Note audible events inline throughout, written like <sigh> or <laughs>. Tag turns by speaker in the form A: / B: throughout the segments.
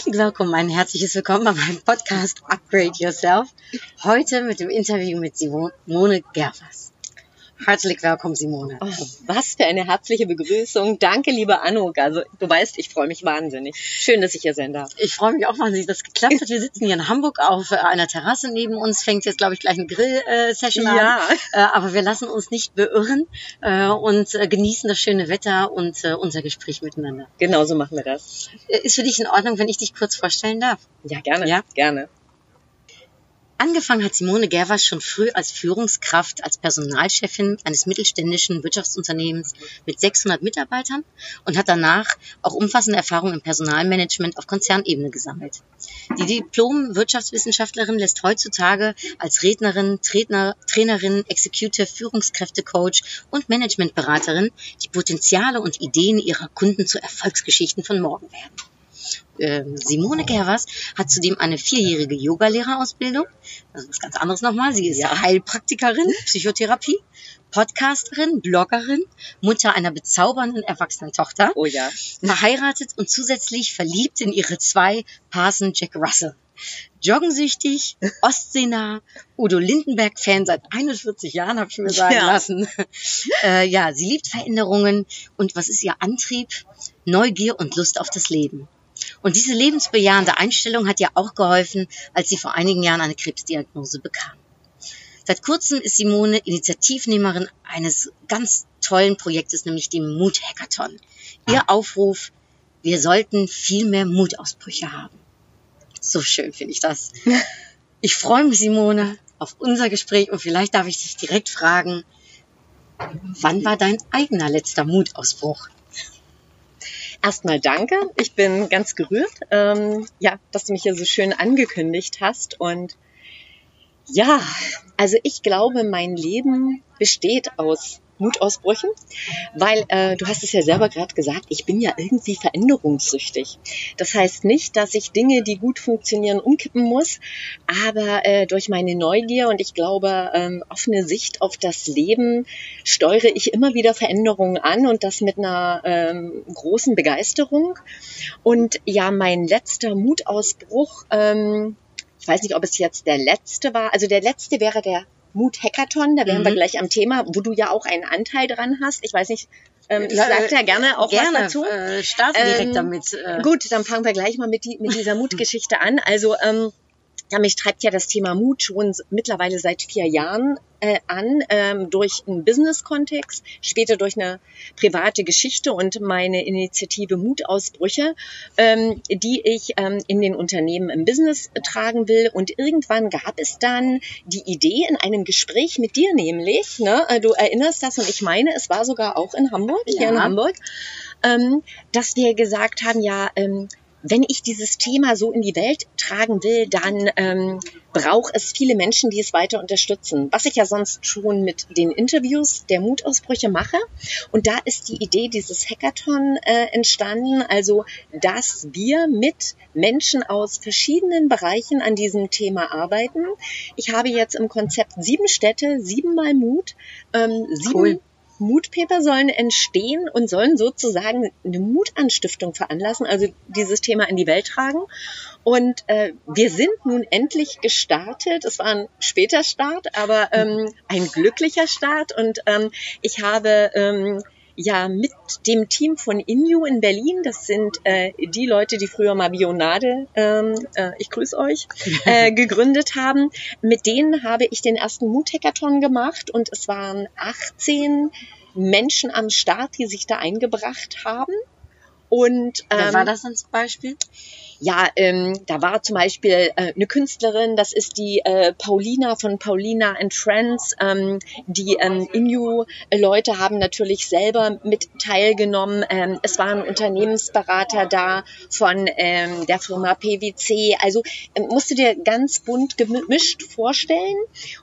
A: Herzlich willkommen, ein herzliches Willkommen bei meinem Podcast Upgrade Yourself. Heute mit dem Interview mit Simone Gervers. Herzlich willkommen, Simone.
B: Oh, was für eine herzliche Begrüßung. Danke, liebe Anuk. Also, du weißt, ich freue mich wahnsinnig. Schön, dass ich hier sein darf.
A: Ich freue mich auch wahnsinnig, dass es geklappt hat. Wir sitzen hier in Hamburg auf äh, einer Terrasse. Neben uns fängt jetzt, glaube ich, gleich eine Grill-Session
B: Ja.
A: an. Äh, aber wir lassen uns nicht beirren äh, und äh, genießen das schöne Wetter und äh, unser Gespräch miteinander.
B: Genauso machen wir das.
A: Äh, Ist für dich in Ordnung, wenn ich dich kurz vorstellen darf?
B: Ja, gerne.
A: Ja?
B: Gerne.
A: Angefangen hat Simone Gervers schon früh als Führungskraft, als Personalchefin eines mittelständischen Wirtschaftsunternehmens mit 600 Mitarbeitern und hat danach auch umfassende Erfahrung im Personalmanagement auf Konzernebene gesammelt. Die Diplom-Wirtschaftswissenschaftlerin lässt heutzutage als Rednerin, Trainer, Trainerin, Executive, Führungskräftecoach und Managementberaterin die Potenziale und Ideen ihrer Kunden zu Erfolgsgeschichten von morgen werden. Ähm, Simone Gervers hat zudem eine vierjährige Yogalehrerausbildung. Das ist was ganz anderes nochmal. Sie ist Heilpraktikerin, Psychotherapie, Podcasterin, Bloggerin, Mutter einer bezaubernden erwachsenen Tochter,
B: Oh ja.
A: verheiratet und zusätzlich verliebt in ihre zwei Parsen Jack Russell. Joggensüchtig, <laughs> Ostseenah, Udo Lindenberg-Fan seit 41 Jahren, habe ich mir sagen
B: Ja.
A: lassen. <laughs> Äh, ja, sie liebt Veränderungen und was ist ihr Antrieb? Neugier und Lust auf das Leben. Und diese lebensbejahende Einstellung hat ihr auch geholfen, als sie vor einigen Jahren eine Krebsdiagnose bekam. Seit kurzem ist Simone Initiativnehmerin eines ganz tollen Projektes, nämlich dem Mut Hackathon. Ihr Aufruf, wir sollten viel mehr Mutausbrüche haben. So schön finde ich das. <laughs> Ich freue mich, Simone, auf unser Gespräch und vielleicht darf ich dich direkt fragen, wann war dein eigener letzter Mutausbruch?
B: Erstmal danke. Ich bin ganz gerührt, ähm, ja, dass du mich hier so schön angekündigt hast. Und ja, also ich glaube, mein Leben besteht aus Mutausbrüchen, weil äh, du hast es ja selber gerade gesagt, ich bin ja irgendwie veränderungssüchtig. Das heißt nicht, dass ich Dinge, die gut funktionieren, umkippen muss, aber äh, durch meine Neugier und ich glaube ähm, offene Sicht auf das Leben steuere ich immer wieder Veränderungen an und das mit einer ähm, großen Begeisterung. Und ja, mein letzter Mutausbruch, ähm, ich weiß nicht, ob es jetzt der letzte war, also der letzte wäre der Mut Hackathon, da wären
A: Mhm.
B: wir gleich am Thema, wo du ja auch einen Anteil dran hast. Ich weiß nicht, ähm, ich
A: Ja,
B: sag
A: äh,
B: da gerne auch
A: Gerne,
B: was dazu.
A: Äh, starte direkt
B: Ähm,
A: damit. Äh,
B: Gut, dann fangen wir gleich mal mit, die, mit dieser <laughs> Mutgeschichte an. Also ähm, ja, mich treibt ja das Thema Mut schon mittlerweile seit vier Jahren äh, an, ähm, durch einen Business-Kontext, später durch eine private Geschichte und meine Initiative Mutausbrüche, ähm, die ich ähm, in den Unternehmen im Business tragen will. Und irgendwann gab es dann die Idee in einem Gespräch mit dir nämlich, ne, äh, du erinnerst das und ich meine, es war sogar auch in Hamburg, hier in
A: Ja.
B: Hamburg, ähm, dass wir gesagt haben, ja, ähm, wenn ich dieses Thema so in die Welt tragen will, dann ähm, braucht es viele Menschen, die es weiter unterstützen. Was ich ja sonst schon mit den Interviews der Mutausbrüche mache. Und da ist die Idee dieses Hackathon äh, entstanden, also dass wir mit Menschen aus verschiedenen Bereichen an diesem Thema arbeiten. Ich habe jetzt im Konzept sieben Städte, siebenmal Mut, ähm, sieben
A: Cool.
B: Mutpaper sollen entstehen und sollen sozusagen eine Mutanstiftung veranlassen, also dieses Thema in die Welt tragen. Und äh, wir sind nun endlich gestartet. Es war ein später Start, aber ähm, ein glücklicher Start. Und ähm, ich habe ähm, ja mit dem Team von Inju in Berlin, das sind äh, die Leute, die früher mal Bionade, ähm, äh, ich grüße euch, <laughs> äh, gegründet haben. Mit denen habe ich den ersten Mut-Hackathon gemacht und es waren 18 Menschen am Start, die sich da eingebracht haben. Und
A: Wer
B: ähm,
A: war das als Beispiel?
B: Ja, ähm, da war zum Beispiel äh, eine Künstlerin, das ist die äh, Paulina von Paulina and Friends. Ähm, die ähm, Inju-Leute haben natürlich selber mit teilgenommen. Ähm, es waren Unternehmensberater da von ähm, der Firma PwC. Also ähm, musst du dir ganz bunt gemischt vorstellen.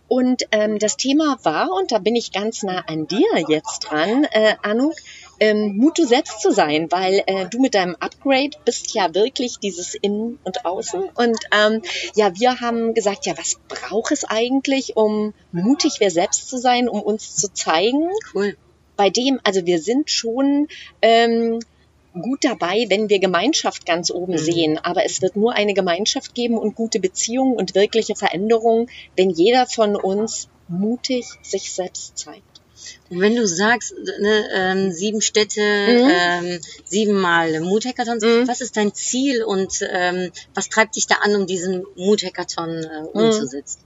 B: Und ähm, das Thema war, und da bin ich ganz nah an dir jetzt dran, äh, Anuk, ähm, Mut, du selbst zu sein, weil äh, du mit deinem Upgrade bist ja wirklich dieses Innen und Außen. Und ähm, ja, wir haben gesagt, ja, was braucht es eigentlich, um mutig wir selbst zu sein, um uns zu zeigen?
C: Cool.
B: Bei dem, also wir sind schon ähm, gut dabei, wenn wir Gemeinschaft ganz oben
C: Mhm.
B: sehen. Aber es wird nur eine Gemeinschaft geben und gute Beziehungen und wirkliche Veränderungen, wenn jeder von uns mutig sich selbst zeigt.
C: Und wenn du sagst, ne, ähm, sieben Städte,
B: Mhm.
C: ähm, siebenmal Mood-Hackathons,
B: Mhm.
C: was ist dein Ziel und ähm, was treibt dich da an, um diesen Mood-Hackathon äh,
B: Mhm.
C: umzusetzen?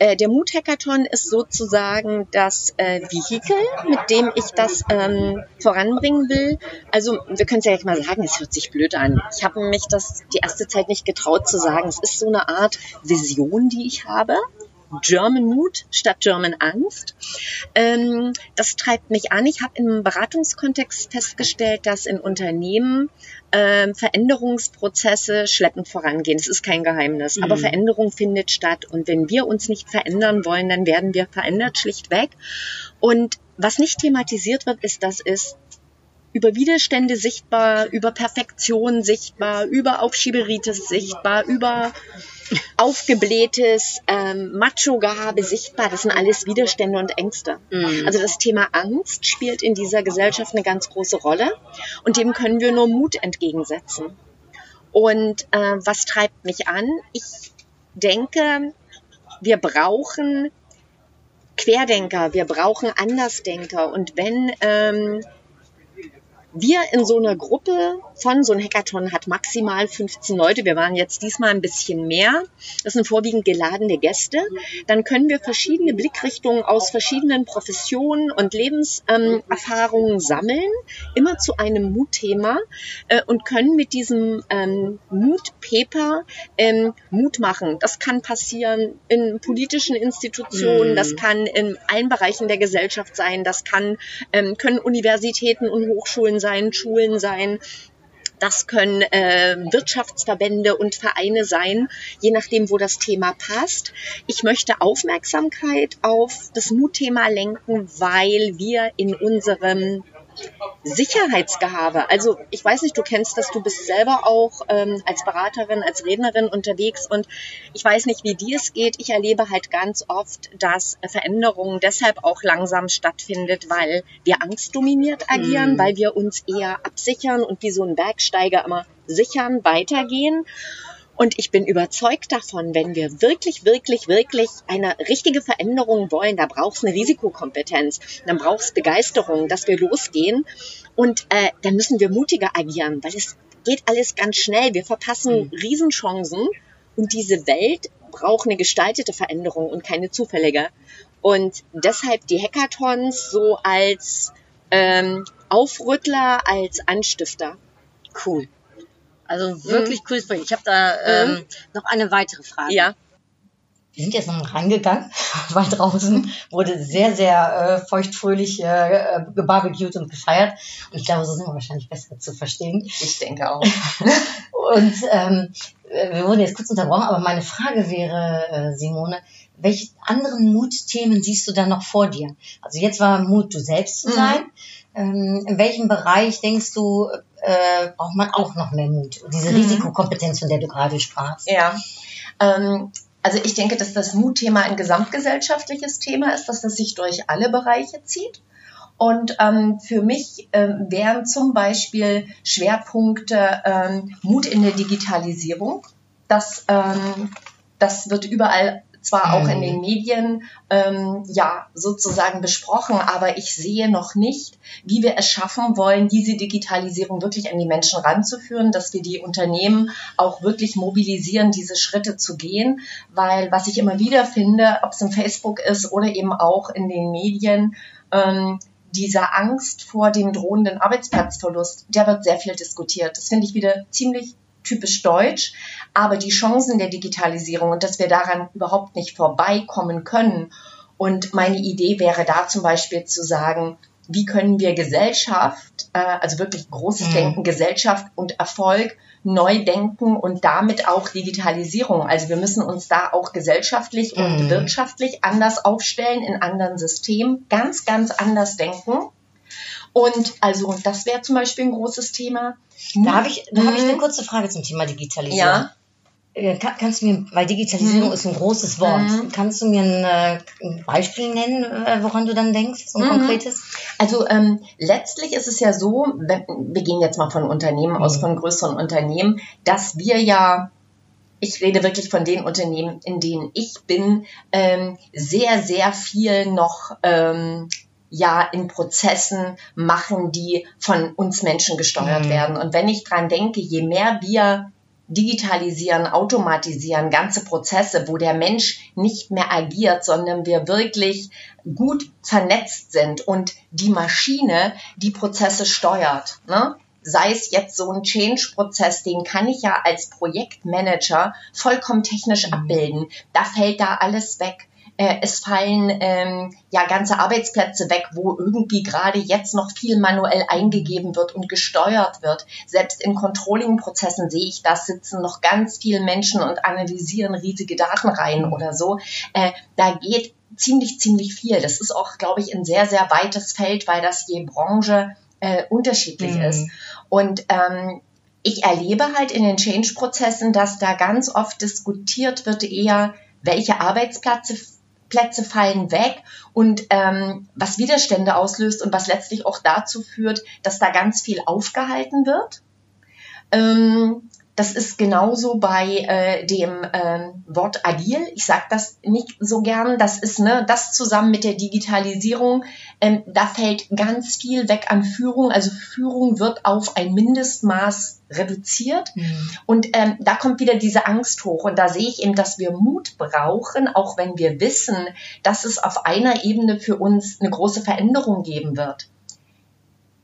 B: Äh, der Mood-Hackathon ist sozusagen das äh, Vehikel, mit dem ich das ähm, voranbringen will. Also wir können es ja jetzt mal sagen, es hört sich blöd an. Ich habe mich das die erste Zeit nicht getraut zu sagen. Es ist so eine Art Vision, die ich habe. German Mut statt German Angst. Ähm, das treibt mich an. Ich habe im Beratungskontext festgestellt, dass in Unternehmen ähm, Veränderungsprozesse schleppend vorangehen. Das ist kein Geheimnis. Aber
C: Mhm.
B: Veränderung findet statt. Und wenn wir uns nicht verändern wollen, dann werden wir verändert schlichtweg. Und was nicht thematisiert wird, ist, dass es über Widerstände sichtbar, über Perfektion sichtbar, über Aufschieberitis sichtbar, über aufgeblähtes ähm, Macho-Gehabe sichtbar. Das sind alles Widerstände und Ängste.
C: Mhm.
B: Also das Thema Angst spielt in dieser Gesellschaft eine ganz große Rolle und dem können wir nur Mut entgegensetzen. Und äh, was treibt mich an? Ich denke, wir brauchen Querdenker, wir brauchen Andersdenker. Und wenn ähm, wir in so einer Gruppe von, so ein Hackathon hat maximal 15 Leute, wir waren jetzt diesmal ein bisschen mehr, das sind vorwiegend geladene Gäste, dann können wir verschiedene Blickrichtungen aus verschiedenen Professionen und Lebenserfahrungen ähm, sammeln, immer zu einem Mutthema äh, und können mit diesem ähm, Mutpaper ähm, Mut machen. Das kann passieren in politischen Institutionen,
C: Mhm.
B: das kann in allen Bereichen der Gesellschaft sein, das kann, ähm, können Universitäten und Hochschulen sein, Schulen sein. Das können äh, Wirtschaftsverbände und Vereine sein, je nachdem, wo das Thema passt. Ich möchte Aufmerksamkeit auf das Mutthema lenken, weil wir in unserem Sicherheitsgehabe. Also ich weiß nicht, du kennst das, du bist selber auch ähm, als Beraterin, als Rednerin unterwegs und ich weiß nicht, wie dir es geht. Ich erlebe halt ganz oft, dass Veränderungen deshalb auch langsam stattfindet, weil wir angstdominiert agieren,
C: Mhm.
B: weil wir uns eher absichern und wie so ein Bergsteiger immer sichern, weitergehen. Und ich bin überzeugt davon, wenn wir wirklich, wirklich, wirklich eine richtige Veränderung wollen, da braucht es eine Risikokompetenz, dann braucht es Begeisterung, dass wir losgehen. Und äh, dann müssen wir mutiger agieren, weil es geht alles ganz schnell. Wir verpassen Riesenchancen und diese Welt braucht eine gestaltete Veränderung und keine zufällige. Und deshalb die Hackathons so als ähm, Aufrüttler, als Anstifter.
C: Cool. Also wirklich cooles Projekt. Ich habe da ähm, noch eine weitere Frage.
B: Ja.
A: Wir sind jetzt noch rangegangen, <laughs> weil draußen wurde sehr, sehr äh, feuchtfröhlich äh, gebarbecued und gefeiert. Und ich glaube, so sind wir wahrscheinlich besser zu verstehen.
B: Ich denke auch. <laughs>
A: Und ähm, wir wurden jetzt kurz unterbrochen, aber meine Frage wäre, äh, Simone, welche anderen Mutthemen siehst du da noch vor dir? Also jetzt war Mut, du selbst zu sein. Ähm, in welchem Bereich denkst du, äh, braucht man auch noch mehr Mut? Diese Risikokompetenz, von der du gerade sprachst.
D: Ja. Ähm, also ich denke, dass das Mutthema ein gesamtgesellschaftliches Thema ist, dass das sich durch alle Bereiche zieht. Und ähm, für mich ähm, wären zum Beispiel Schwerpunkte ähm, Mut in der Digitalisierung. Das, ähm, das wird überall zwar auch in den Medien ähm, ja sozusagen besprochen, aber ich sehe noch nicht, wie wir es schaffen wollen, diese Digitalisierung wirklich an die Menschen ranzuführen, dass wir die Unternehmen auch wirklich mobilisieren, diese Schritte zu gehen, weil was ich immer wieder finde, ob es im Facebook ist oder eben auch in den Medien, ähm, dieser Angst vor dem drohenden Arbeitsplatzverlust, der wird sehr viel diskutiert. Das finde ich wieder ziemlich
B: typisch deutsch, aber die Chancen der Digitalisierung und dass wir daran überhaupt nicht vorbeikommen können. Und meine Idee wäre da zum Beispiel zu sagen, wie können wir Gesellschaft, äh, also wirklich großes
A: Mhm.
B: Denken, Gesellschaft und Erfolg neu denken und damit auch Digitalisierung. Also wir müssen uns da auch gesellschaftlich und
A: Mhm.
B: wirtschaftlich anders aufstellen, in anderen Systemen, ganz, ganz anders denken. Und also das wäre zum Beispiel ein großes Thema.
A: Da habe ich, da hab ich
B: Mhm.
A: eine kurze Frage zum Thema Digitalisierung.
B: Ja.
A: Äh, kann, kannst du mir, weil Digitalisierung ist ein großes Wort,
B: Mhm.
A: kannst du mir ein, äh, ein Beispiel nennen, äh, woran du dann denkst, so ein
B: Mhm.
A: konkretes?
B: Also ähm, letztlich ist es ja so, wir gehen jetzt mal von Unternehmen aus,
A: Mhm.
B: von größeren Unternehmen, dass wir ja, ich rede wirklich von den Unternehmen, in denen ich bin, ähm, sehr, sehr viel noch ähm, ja in Prozessen machen, die von uns Menschen gesteuert
A: Mhm.
B: werden. Und wenn ich dran denke, je mehr wir digitalisieren, automatisieren, ganze Prozesse, wo der Mensch nicht mehr agiert, sondern wir wirklich gut vernetzt sind und die Maschine die Prozesse steuert. Ne? Sei es jetzt so ein Change-Prozess, den kann ich ja als Projektmanager vollkommen technisch abbilden. Da fällt da alles weg. Äh, es fallen ähm, ja ganze Arbeitsplätze weg, wo irgendwie gerade jetzt noch viel manuell eingegeben wird und gesteuert wird. Selbst in Controlling-Prozessen sehe ich das, sitzen noch ganz viele Menschen und analysieren riesige Datenreihen oder so. Äh, da geht ziemlich, ziemlich viel. Das ist auch, glaube ich, ein sehr, sehr weites Feld, weil das je Branche äh, unterschiedlich
A: Mhm.
B: ist. Und ähm, ich erlebe halt in den Change-Prozessen, dass da ganz oft diskutiert wird eher, welche Arbeitsplätze Plätze fallen weg und ähm, was Widerstände auslöst und was letztlich auch dazu führt, dass da ganz viel aufgehalten wird. Ähm, das ist genauso bei äh, dem ähm, Wort agil. Ich sage das nicht so gern. Das ist ne, das zusammen mit der Digitalisierung. Ähm, da fällt ganz viel weg an Führung. Also Führung wird auf ein Mindestmaß reduziert. Und ähm, da kommt wieder diese Angst hoch. Und da sehe ich eben, dass wir Mut brauchen, auch wenn wir wissen, dass es auf einer Ebene für uns eine große Veränderung geben wird.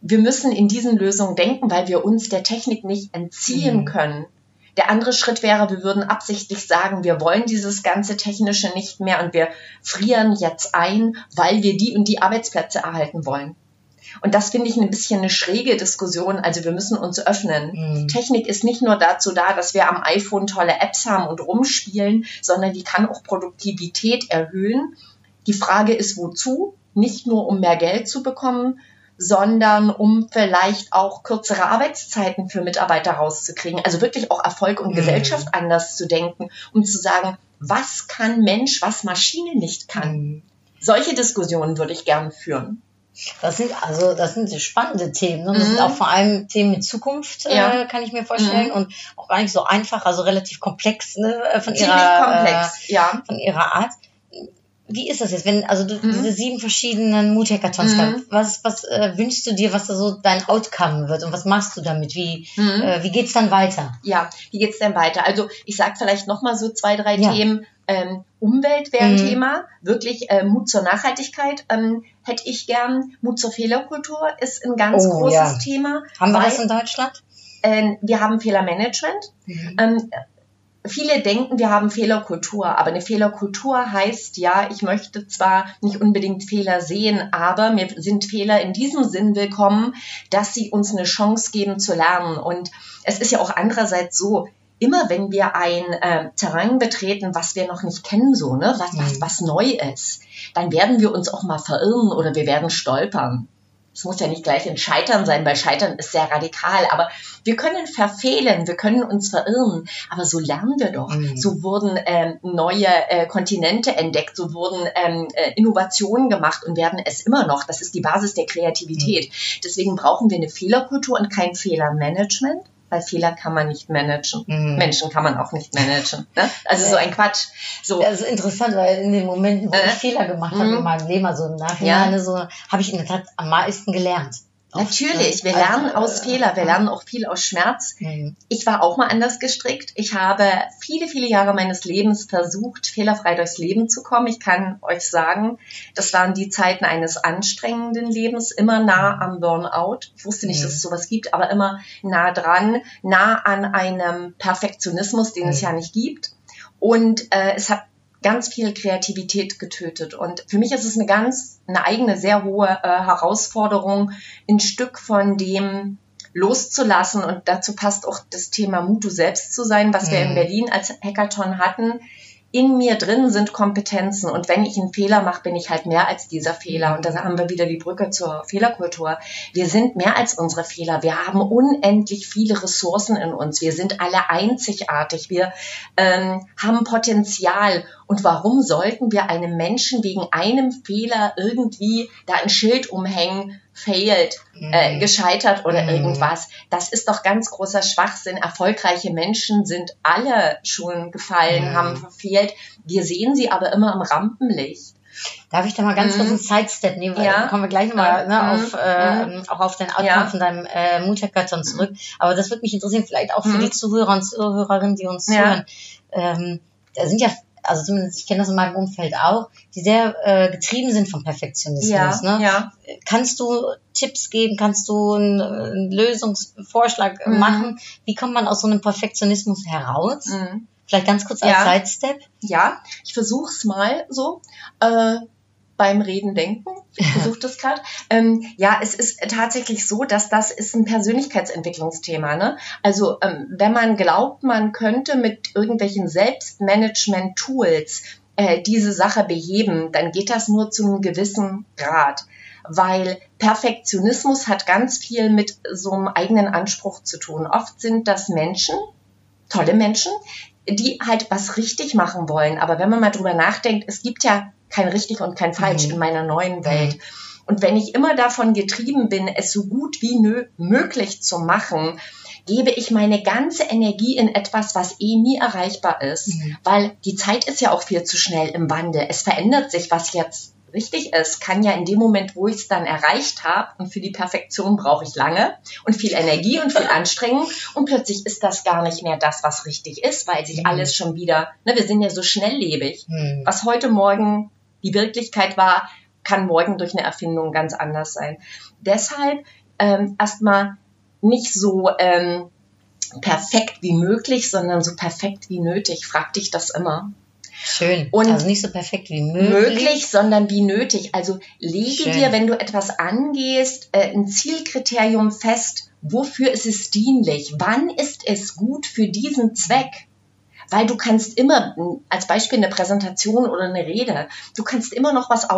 B: Wir müssen in diesen Lösungen denken, weil wir uns der Technik nicht entziehen
A: Mhm.
B: können. Der andere Schritt wäre, wir würden absichtlich sagen, wir wollen dieses ganze Technische nicht mehr und wir frieren jetzt ein, weil wir die und die Arbeitsplätze erhalten wollen. Und das finde ich ein bisschen eine schräge Diskussion. Also wir müssen uns öffnen.
A: Mhm.
B: Technik ist nicht nur dazu da, dass wir am iPhone tolle Apps haben und rumspielen, sondern die kann auch Produktivität erhöhen. Die Frage ist, wozu? Nicht nur, um mehr Geld zu bekommen, sondern um vielleicht auch kürzere Arbeitszeiten für Mitarbeiter rauszukriegen. Also wirklich auch Erfolg und
A: Mhm.
B: Gesellschaft anders zu denken, um zu sagen, was kann Mensch, was Maschine nicht kann.
A: Mhm.
B: Solche Diskussionen würde ich gerne führen.
A: Das sind also das sind spannende Themen. Ne? Das
B: Mhm.
A: sind auch vor allem Themen mit Zukunft,
B: Ja.
A: äh, kann ich mir vorstellen.
B: Mhm.
A: Und auch gar nicht so einfach, also relativ komplex ne? äh, von
B: Ziemlich
A: ihrer
B: komplex, ja.
A: Äh, von ihrer Art. Wie ist das jetzt, wenn also du
B: Mhm.
A: diese sieben verschiedenen Mood-Hackathons
B: Mhm.
A: Was, was äh, wünschst du dir, was da so dein Outcome wird und was machst du damit? Wie,
B: Mhm.
A: äh, wie geht's dann weiter?
B: Ja, wie geht's denn weiter? Also ich sage vielleicht noch mal so zwei, drei
A: Ja.
B: Themen. Ähm, Umwelt wäre ein
A: Mhm.
B: Thema, wirklich äh, Mut zur Nachhaltigkeit ähm, hätte ich gern. Mut zur Fehlerkultur ist ein ganz
A: Oh,
B: großes
A: ja.
B: Thema.
A: Haben wir das in Deutschland?
B: ähm, wir haben Fehlermanagement.
A: Mhm.
B: Ähm, viele denken, wir haben Fehlerkultur, aber eine Fehlerkultur heißt ja, ich möchte zwar nicht unbedingt Fehler sehen, aber mir sind Fehler in diesem Sinn willkommen, dass sie uns eine Chance geben zu lernen. Und es ist ja auch andererseits so, immer wenn wir ein äh, Terrain betreten, was wir noch nicht kennen, so, ne, was, was,
A: Mhm.
B: was neu ist, dann werden wir uns auch mal verirren oder wir werden stolpern. Es muss ja nicht gleich ein Scheitern sein, weil Scheitern ist sehr radikal, aber wir können verfehlen, wir können uns verirren, aber so lernen wir doch.
A: Mhm.
B: So wurden ähm, neue äh, Kontinente entdeckt, so wurden ähm, äh, Innovationen gemacht und werden es immer noch. Das ist die Basis der Kreativität. Deswegen brauchen wir eine Fehlerkultur und kein Fehlermanagement, weil Fehler kann man nicht managen.
A: Mhm.
B: Menschen kann man auch nicht managen. Ne? Also so
A: Ja.
B: ein Quatsch. So.
A: Das ist interessant, weil in den Momenten, wo
B: Äh?
A: ich Fehler gemacht habe
B: Mhm.
A: in meinem Leben, also im Nachhinein,
B: Ja.
A: ne, so, habe ich in der Tat am meisten gelernt.
B: Natürlich, wir
A: Also,
B: lernen aus
A: äh,
B: Fehler, wir lernen auch viel aus Schmerz.
A: Mhm.
B: Ich war auch mal anders gestrickt. Ich habe viele, viele Jahre meines Lebens versucht, fehlerfrei durchs Leben zu kommen. Ich kann euch sagen, das waren die Zeiten eines anstrengenden Lebens, immer nah am Burnout. Ich wusste nicht,
A: Mhm.
B: dass es sowas gibt, aber immer nah dran, nah an einem Perfektionismus, den es
A: Mhm.
B: ja nicht gibt. Und äh, es hat ganz viel Kreativität getötet. Und für mich ist es eine ganz, eine eigene, sehr hohe äh, Herausforderung, ein Stück von dem loszulassen. Und dazu passt auch das Thema Mut, du selbst zu sein, was wir
A: Mhm.
B: in Berlin als Hackathon hatten. In mir drin sind Kompetenzen und wenn ich einen Fehler mache, bin ich halt mehr als dieser Fehler. Und da haben wir wieder die Brücke zur Fehlerkultur. Wir sind mehr als unsere Fehler. Wir haben unendlich viele Ressourcen in uns. Wir sind alle einzigartig. Wir ähm, haben Potenzial. Und warum sollten wir einem Menschen wegen einem Fehler irgendwie da ein Schild umhängen, failed, äh,
A: Mhm.
B: gescheitert oder
A: Mhm.
B: irgendwas? Das ist doch ganz großer Schwachsinn. Erfolgreiche Menschen sind alle schon gefallen,
A: Mhm.
B: haben verfehlt. Wir sehen sie aber immer im Rampenlicht.
A: Darf ich da mal ganz
B: Mhm.
A: kurz einen Sidestep nehmen? Weil
B: Ja.
A: dann kommen wir gleich nochmal ne,
B: Ja.
A: auf, äh,
B: Mhm.
A: auch auf den Outcome
B: Ja.
A: von deinem äh, Mut-Hackathon zurück. Aber das würde mich interessieren, vielleicht auch für die Zuhörer und Zuhörerinnen, die uns
B: Ja.
A: zuhören. Ähm, da sind ja, also zumindest ich kenne das in meinem Umfeld auch, die sehr äh, getrieben sind vom Perfektionismus. ne?
B: ja.
A: Kannst du Tipps geben? Kannst du einen, einen Lösungsvorschlag
B: Mhm.
A: machen? Wie kommt man aus so einem Perfektionismus heraus?
B: Mhm.
A: Vielleicht ganz kurz als
B: Ja.
A: Sidestep.
B: Ja, ich versuche es mal so. Äh, beim Reden denken. Ich versuche das gerade. Ähm, ja, es ist tatsächlich so, dass das ist ein Persönlichkeitsentwicklungsthema. Ne? Also ähm, wenn man glaubt, man könnte mit irgendwelchen Selbstmanagement-Tools äh, diese Sache beheben, dann geht das nur zu einem gewissen Grad. Weil Perfektionismus hat ganz viel mit so einem eigenen Anspruch zu tun. Oft sind das Menschen, tolle Menschen, die halt was richtig machen wollen. Aber wenn man mal drüber nachdenkt, es gibt ja kein richtig und kein falsch
A: Mhm.
B: in meiner neuen Welt. Und wenn ich immer davon getrieben bin, es so gut wie möglich zu machen, gebe ich meine ganze Energie in etwas, was eh nie erreichbar ist.
A: Mhm.
B: Weil die Zeit ist ja auch viel zu schnell im Wandel. Es verändert sich, was jetzt richtig ist, kann ja in dem Moment, wo ich es dann erreicht habe, und für die Perfektion brauche ich lange und viel Energie und viel Anstrengung, und plötzlich ist das gar nicht mehr das, was richtig ist, weil sich
A: Mhm.
B: alles schon wieder, ne, wir sind ja so schnelllebig.
A: Hm.
B: Was heute Morgen die Wirklichkeit war, kann morgen durch eine Erfindung ganz anders sein. Deshalb ähm, erstmal nicht so ähm, perfekt wie möglich, sondern so perfekt wie nötig. Frag dich das immer.
A: Schön.
B: Und
A: also nicht so perfekt wie möglich.
B: Möglich, sondern wie nötig. Also lege
A: Schön.
B: dir, wenn du etwas angehst, äh, ein Zielkriterium fest. Wofür ist es dienlich? Wann ist es gut für diesen Zweck? Weil du kannst immer, als Beispiel eine Präsentation oder eine Rede, du kannst immer noch was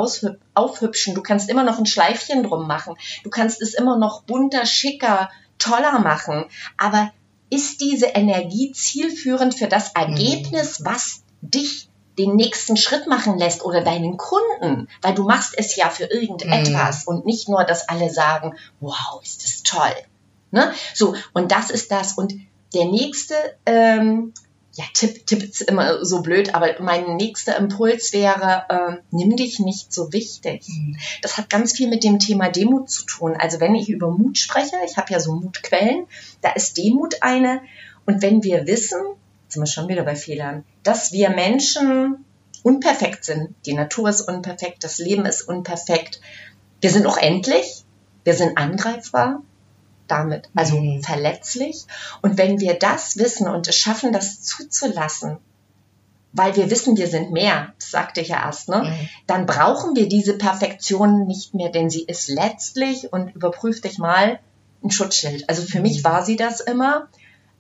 B: aufhübschen, du kannst immer noch ein Schleifchen drum machen, du kannst es immer noch bunter, schicker, toller machen. Aber ist diese Energie zielführend für das Ergebnis, was dich den nächsten Schritt machen lässt oder deinen Kunden, weil du machst es ja für irgendetwas und nicht nur, dass alle sagen, wow, ist das toll. Ne? So, und das ist das. Und der nächste, ähm, ja, Tipp, Tipp ist immer so blöd, aber mein nächster Impuls wäre, ähm, nimm dich nicht so wichtig.
A: Mhm.
B: Das hat ganz viel mit dem Thema Demut zu tun. Also wenn ich über Mut spreche, ich habe ja so Mutquellen, da ist Demut eine. Und wenn wir wissen, jetzt sind wir schon wieder bei Fehlern, dass wir Menschen unperfekt sind, die Natur ist unperfekt, das Leben ist unperfekt, wir sind auch endlich, wir sind angreifbar, damit, also
A: Mhm.
B: verletzlich. Und wenn wir das wissen und es schaffen, das zuzulassen, weil wir wissen, wir sind mehr, das sagte ich ja erst, ne?
A: Mhm.
B: dann brauchen wir diese Perfektion nicht mehr, denn sie ist letztlich, und überprüf dich mal, ein Schutzschild. Also für mich war sie das immer.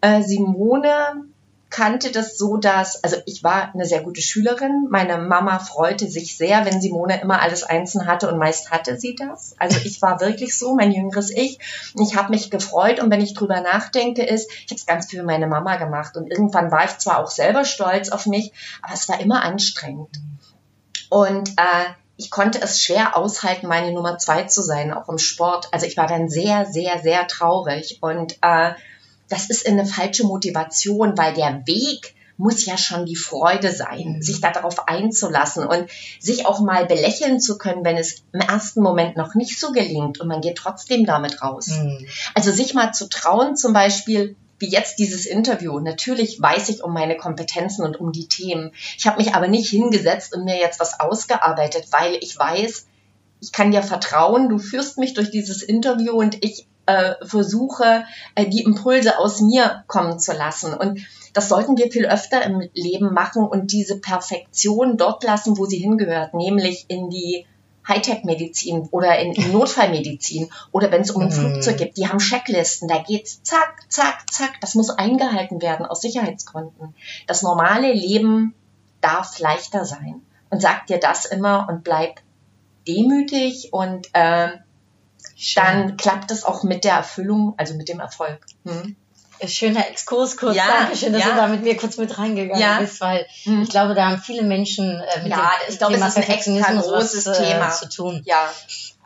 B: Äh, Simone kannte das so, dass, also ich war eine sehr gute Schülerin. Meine Mama freute sich sehr, wenn Simone immer alles einzeln hatte und meist hatte sie das. Also ich war wirklich so, mein jüngeres Ich. Ich habe mich gefreut und wenn ich drüber nachdenke, ist, ich habe es ganz viel für meine Mama gemacht und irgendwann war ich zwar auch selber stolz auf mich, aber es war immer anstrengend. Und äh, ich konnte es schwer aushalten, meine Nummer zwei zu sein, auch im Sport. Also ich war dann sehr, sehr, sehr traurig. Und äh, das ist eine falsche Motivation, weil der Weg muss ja schon die Freude sein,
A: Mhm.
B: sich darauf einzulassen und sich auch mal belächeln zu können, wenn es im ersten Moment noch nicht so gelingt und man geht trotzdem damit raus.
A: Mhm.
B: Also sich mal zu trauen, zum Beispiel wie jetzt dieses Interview. Natürlich weiß ich um meine Kompetenzen und um die Themen. Ich habe mich aber nicht hingesetzt und mir jetzt was ausgearbeitet, weil ich weiß, ich kann dir vertrauen, du führst mich durch dieses Interview und ich äh, versuche, äh, die Impulse aus mir kommen zu lassen. Und das sollten wir viel öfter im Leben machen und diese Perfektion dort lassen, wo sie hingehört, nämlich in die Hightech-Medizin oder in, in <laughs> Notfallmedizin oder wenn es um ein
A: Mhm.
B: Flugzeug geht, die haben Checklisten, da geht's zack, zack, zack, das muss eingehalten werden aus Sicherheitsgründen. Das normale Leben darf leichter sein. Und sag dir das immer und bleib demütig und äh, dann klappt es auch mit der Erfüllung, also mit dem Erfolg. Hm?
A: Schöner Exkurs kurz.
B: Ja,
A: Dankeschön, dass
B: ja.
A: du da mit mir kurz mit reingegangen
B: Ja.
A: bist, weil
B: Hm.
A: ich glaube, da haben viele Menschen äh, mit
B: Ja,
A: dem
B: ich glaube,
A: Thema
B: es ist ein extra großes
A: was, äh,
B: Thema.
A: zu tun.
B: Ja,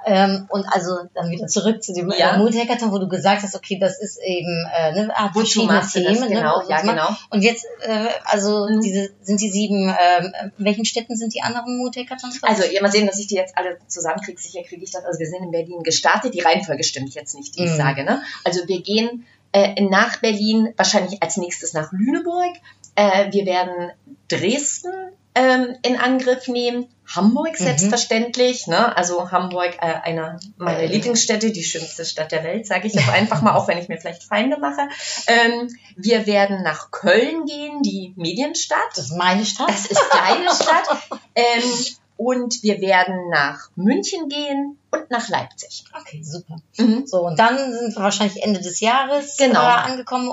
A: Ähm, und also dann wieder zurück zu dem
B: Ja.
A: äh, Mood-Hackathon, wo du gesagt hast, okay, das ist eben äh, ne, ah, verschiedene
B: du das?
A: Themen.
B: Genau,
A: ne,
B: ja, genau.
A: Und jetzt, äh, also
B: Mhm.
A: diese sind die sieben, ähm, in welchen Städten sind die anderen Mood-Hackathons?
B: Also, ihr mal sehen, dass ich die jetzt alle zusammenkriege. Sicher kriege ich das. Also, wir sind in Berlin gestartet. Die Reihenfolge stimmt jetzt nicht, die ich
A: Mhm.
B: sage. Ne? Also, wir gehen äh, nach Berlin, wahrscheinlich als nächstes nach Lüneburg. Äh, wir werden Dresden ähm, in Angriff nehmen. Hamburg
A: Mhm.
B: selbstverständlich. Ne? Also, Hamburg, äh, einer meiner
A: Äh.
B: Lieblingsstädte, die schönste Stadt der Welt, sage ich jetzt einfach mal, auch wenn ich mir vielleicht Feinde mache. Ähm, wir werden nach Köln gehen, die Medienstadt.
A: das ist meine Stadt.
B: Das ist deine Stadt. Ähm, und wir werden nach München gehen und nach Leipzig.
A: okay, super.
B: Mhm.
A: So, und dann sind wir wahrscheinlich Ende des Jahres
B: Genau.
A: äh, angekommen.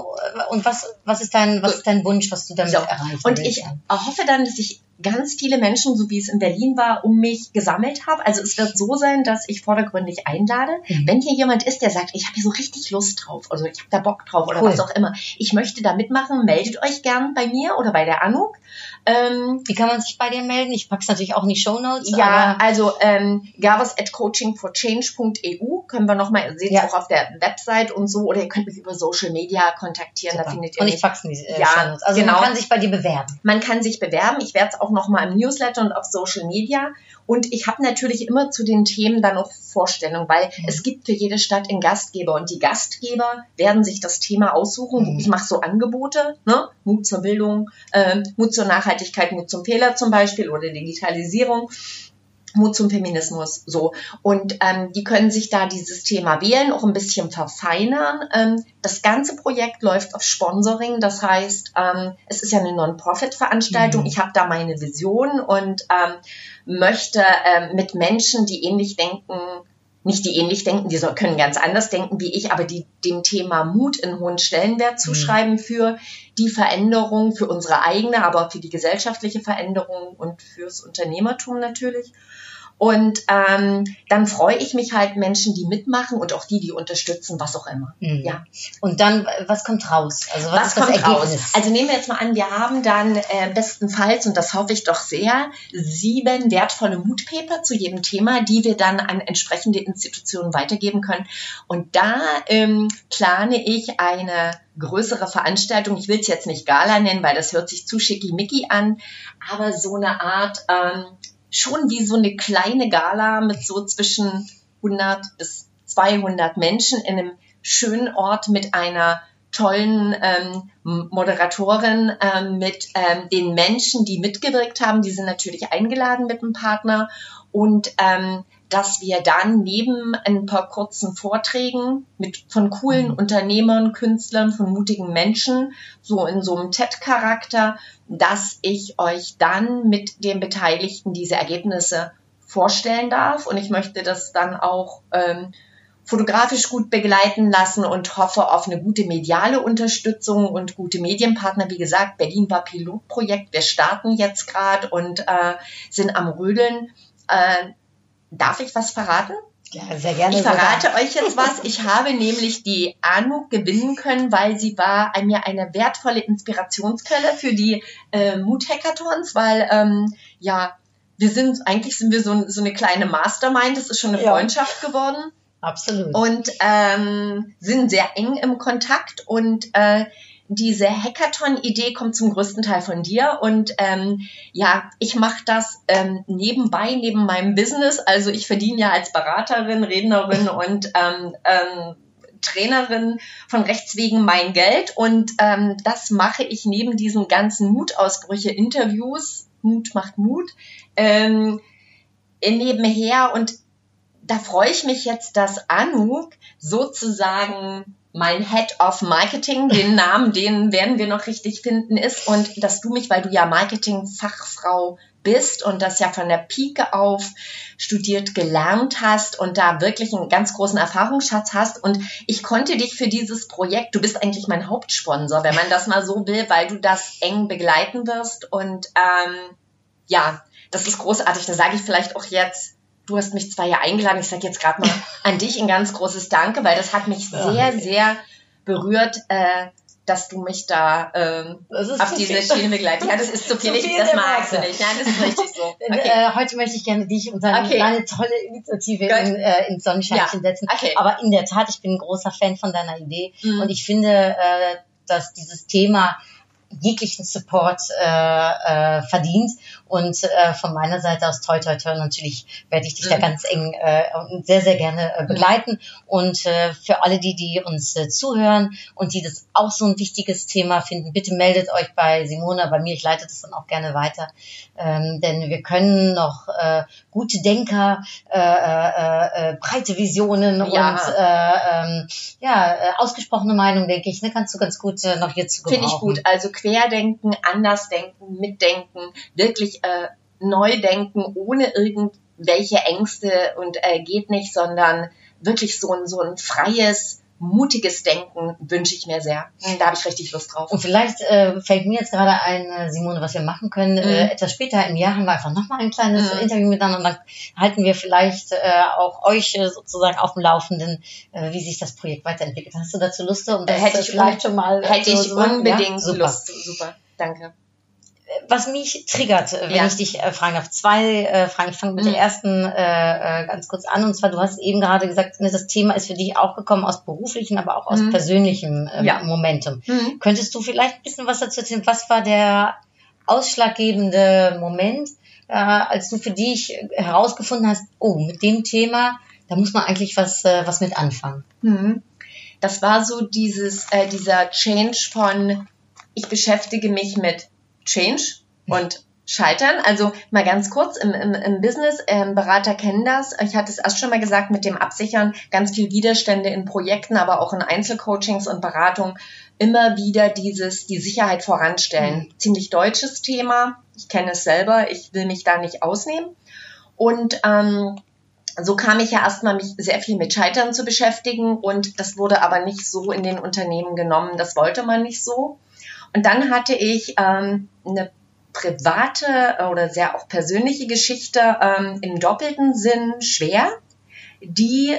A: Und was, was, ist dein, was
B: Gut.
A: ist dein Wunsch, was du damit
B: So.
A: erreichen
B: Und
A: willst?
B: ich hoffe dann, dass ich ganz viele Menschen, so wie es in Berlin war, um mich gesammelt habe. Also es wird so sein, dass ich vordergründig einlade.
A: Mhm.
B: Wenn hier jemand ist, der sagt, ich habe hier so richtig Lust drauf, also ich habe da Bock drauf oder
A: Cool.
B: was auch immer, ich möchte da mitmachen, meldet euch gern bei mir oder bei der Anuk. Ähm,
A: Wie kann man sich bei dir melden? Ich pack's natürlich auch in die Shownotes.
B: Ja,
A: aber
B: also ähm, gavas at coachingforchange.eu können wir nochmal, ihr seht es
A: Ja.
B: auch auf der Website und so, oder ihr könnt mich über Social Media kontaktieren, da
A: super.
B: findet ihr
A: Und ich pack's in die äh,
B: Ja,
A: Shownotes. Also
B: genau.
A: man kann sich bei dir bewerben.
B: Man kann sich bewerben, ich werde es auch nochmal im Newsletter und auf Social Media und ich habe natürlich immer zu den Themen dann auch Vorstellungen, weil
A: Mhm.
B: es gibt für jede Stadt einen Gastgeber und die Gastgeber werden sich das Thema aussuchen.
A: Mhm.
B: Ich mache so Angebote, ne? Mut zur Bildung, ähm, Mut zur Nachhaltigkeit, Mut zum Fehler zum Beispiel oder Digitalisierung. Mut zum Feminismus, so. Und ähm, die können sich da dieses Thema wählen, auch ein bisschen verfeinern. Ähm, das ganze Projekt läuft auf Sponsoring, das heißt, ähm, es ist ja eine Non-Profit-Veranstaltung.
A: Mhm.
B: Ich habe da meine Vision und ähm, möchte ähm, mit Menschen, die ähnlich denken, nicht die ähnlich denken, die können ganz anders denken wie ich, aber die dem Thema Mut einen hohen Stellenwert zuschreiben für die Veränderung, für unsere eigene, aber auch für die gesellschaftliche Veränderung und fürs Unternehmertum natürlich. Und ähm, dann freue ich mich halt Menschen, die mitmachen und auch die, die unterstützen, was auch immer.
A: Mhm.
B: Ja.
A: Und dann, was kommt raus? Also was,
B: Was, kommt raus?
A: Ergebnis?
B: Also nehmen wir jetzt mal an, wir haben dann äh, bestenfalls, und das hoffe ich doch sehr, sieben wertvolle Moodpaper zu jedem Thema, die wir dann an entsprechende Institutionen weitergeben können. Und da ähm, plane ich eine größere Veranstaltung. Ich will es jetzt nicht Gala nennen, weil das hört sich zu schickimicki an, aber so eine Art, ähm, schon wie so eine kleine Gala mit so zwischen 100 bis 200 Menschen in einem schönen Ort mit einer tollen ähm, Moderatorin, ähm, mit ähm, den Menschen, die mitgewirkt haben. Die sind natürlich eingeladen mit einem Partner. Und ähm, dass wir dann neben ein paar kurzen Vorträgen mit von coolen
A: Mhm.
B: Unternehmern, Künstlern, von mutigen Menschen, so in so einem TED-Charakter, dass ich euch dann mit den Beteiligten diese Ergebnisse vorstellen darf. Und ich möchte das dann auch ähm, fotografisch gut begleiten lassen und hoffe auf eine gute mediale Unterstützung und gute Medienpartner. Wie gesagt, Berlin war Pilotprojekt. Wir starten jetzt gerade und äh, sind am Rödeln. Äh, darf ich was verraten?
A: ja, sehr gerne.
B: Ich
A: sogar.
B: verrate euch jetzt was. Ich habe nämlich die Anu gewinnen können, weil sie war mir eine wertvolle Inspirationsquelle für die äh, Mood-Hackathons, weil ähm, ja, wir sind, eigentlich sind wir so, so eine kleine Mastermind, das ist schon eine
A: Ja.
B: Freundschaft geworden
A: Absolut.
B: und ähm, sind sehr eng im Kontakt und äh, diese Hackathon-Idee kommt zum größten Teil von dir. Und ähm, ja, ich mache das ähm, nebenbei, neben meinem Business. Also ich verdiene ja als Beraterin, Rednerin <laughs> und ähm, ähm, Trainerin von Rechts wegen mein Geld. Und ähm, das mache ich neben diesen ganzen Mutausbrüche, Interviews, Mut macht Mut, ähm, nebenher. Und da freue ich mich jetzt, dass Anouk sozusagen mein Head of Marketing, den <laughs> Namen, den werden wir noch richtig finden, ist und dass du mich, weil du ja Marketing-Fachfrau bist und das ja von der Pike auf studiert gelernt hast und da wirklich einen ganz großen Erfahrungsschatz hast. Und ich konnte dich für dieses Projekt, du bist eigentlich mein Hauptsponsor, wenn man das mal so will, weil du das eng begleiten wirst. Und ähm, ja, das ist großartig. Da sage ich vielleicht auch jetzt, du hast mich zwar ja eingeladen, ich sage jetzt gerade mal <laughs> an dich ein ganz großes Danke, weil das hat mich sehr, sehr berührt. Äh, dass du mich da ähm, auf diese
A: viel.
B: Schiene begleitet. Ja, das ist zu <laughs> viel,
A: Zu viel
B: das magst du nicht. Nein, das ist richtig so. <laughs> Okay.
A: Äh, heute möchte ich gerne dich und deine,
B: Okay.
A: deine tolle Initiative in, äh, ins Sonnenscheinchen setzen.
B: Okay.
A: Aber in der Tat, ich bin ein großer Fan von deiner Idee
B: Mhm.
A: und ich finde, äh, dass dieses Thema jeglichen Support äh, äh, verdient und äh, von meiner Seite aus toi toi toi natürlich werde ich dich da
B: Mhm.
A: ganz eng äh, und sehr sehr gerne äh, begleiten und äh, für alle die die uns äh, zuhören und die das auch so ein wichtiges Thema finden bitte meldet euch bei Simona bei mir ich leite das dann auch gerne weiter ähm, denn wir können noch äh, gute Denker äh, äh, äh, breite Visionen
B: Ja.
A: und äh, ähm, ja äh, ausgesprochene Meinung denke ich ne kannst du ganz gut äh, noch hier zu
B: Finde ich
A: gebrauchen.
B: gut. Also querdenken, andersdenken, mitdenken, wirklich äh, neu denken, ohne irgendwelche Ängste und äh, geht nicht, sondern wirklich so ein, so ein freies, mutiges Denken wünsche ich mir sehr. Da habe ich richtig Lust drauf.
A: Und vielleicht äh, fällt mir jetzt gerade ein, äh, Simone, was wir machen können. Äh,
B: Mhm.
A: etwas später im Jahr haben wir einfach nochmal ein kleines
B: Mhm.
A: Interview miteinander und dann halten wir vielleicht äh, auch euch äh, sozusagen auf dem Laufenden, äh, wie sich das Projekt weiterentwickelt. Hast du dazu Lust? Um das
B: Hätte
A: äh,
B: ich
A: vielleicht schon mal äh,
B: Hätte
A: so
B: ich unbedingt
A: ja? Super.
B: Lust. Super. Danke.
A: Was mich triggert, äh, wenn
B: Ja.
A: ich dich äh, fragen darf, zwei äh, Fragen. Ich fange mit
B: Mhm.
A: der ersten äh, äh, ganz kurz an. Und zwar, du hast eben gerade gesagt, ne, das Thema ist für dich auch gekommen aus beruflichem, aber auch aus
B: Mhm.
A: persönlichem ähm,
B: Ja.
A: Momentum.
B: Mhm.
A: Könntest du vielleicht ein bisschen was dazu erzählen? Was war der ausschlaggebende Moment, äh, als du für dich herausgefunden hast, oh, mit dem Thema, da muss man eigentlich was, äh, was mit anfangen?
B: Mhm. Das war so dieses, äh, dieser Change von, ich beschäftige mich mit Change und Scheitern. Also mal ganz kurz im, im, im Business, ähm, Berater kennen das. Ich hatte es erst schon mal gesagt, mit dem Absichern ganz viel Widerstände in Projekten, aber auch in Einzelcoachings und Beratung. Immer wieder dieses, die Sicherheit voranstellen. Ziemlich deutsches Thema. Ich kenne es selber. Ich will mich da nicht ausnehmen. Und ähm, so kam ich ja erstmal mich sehr viel mit Scheitern zu beschäftigen und das wurde aber nicht so in den Unternehmen genommen. Das wollte man nicht so. Und dann hatte ich ähm, eine private oder sehr auch persönliche Geschichte ähm, im doppelten Sinn schwer, die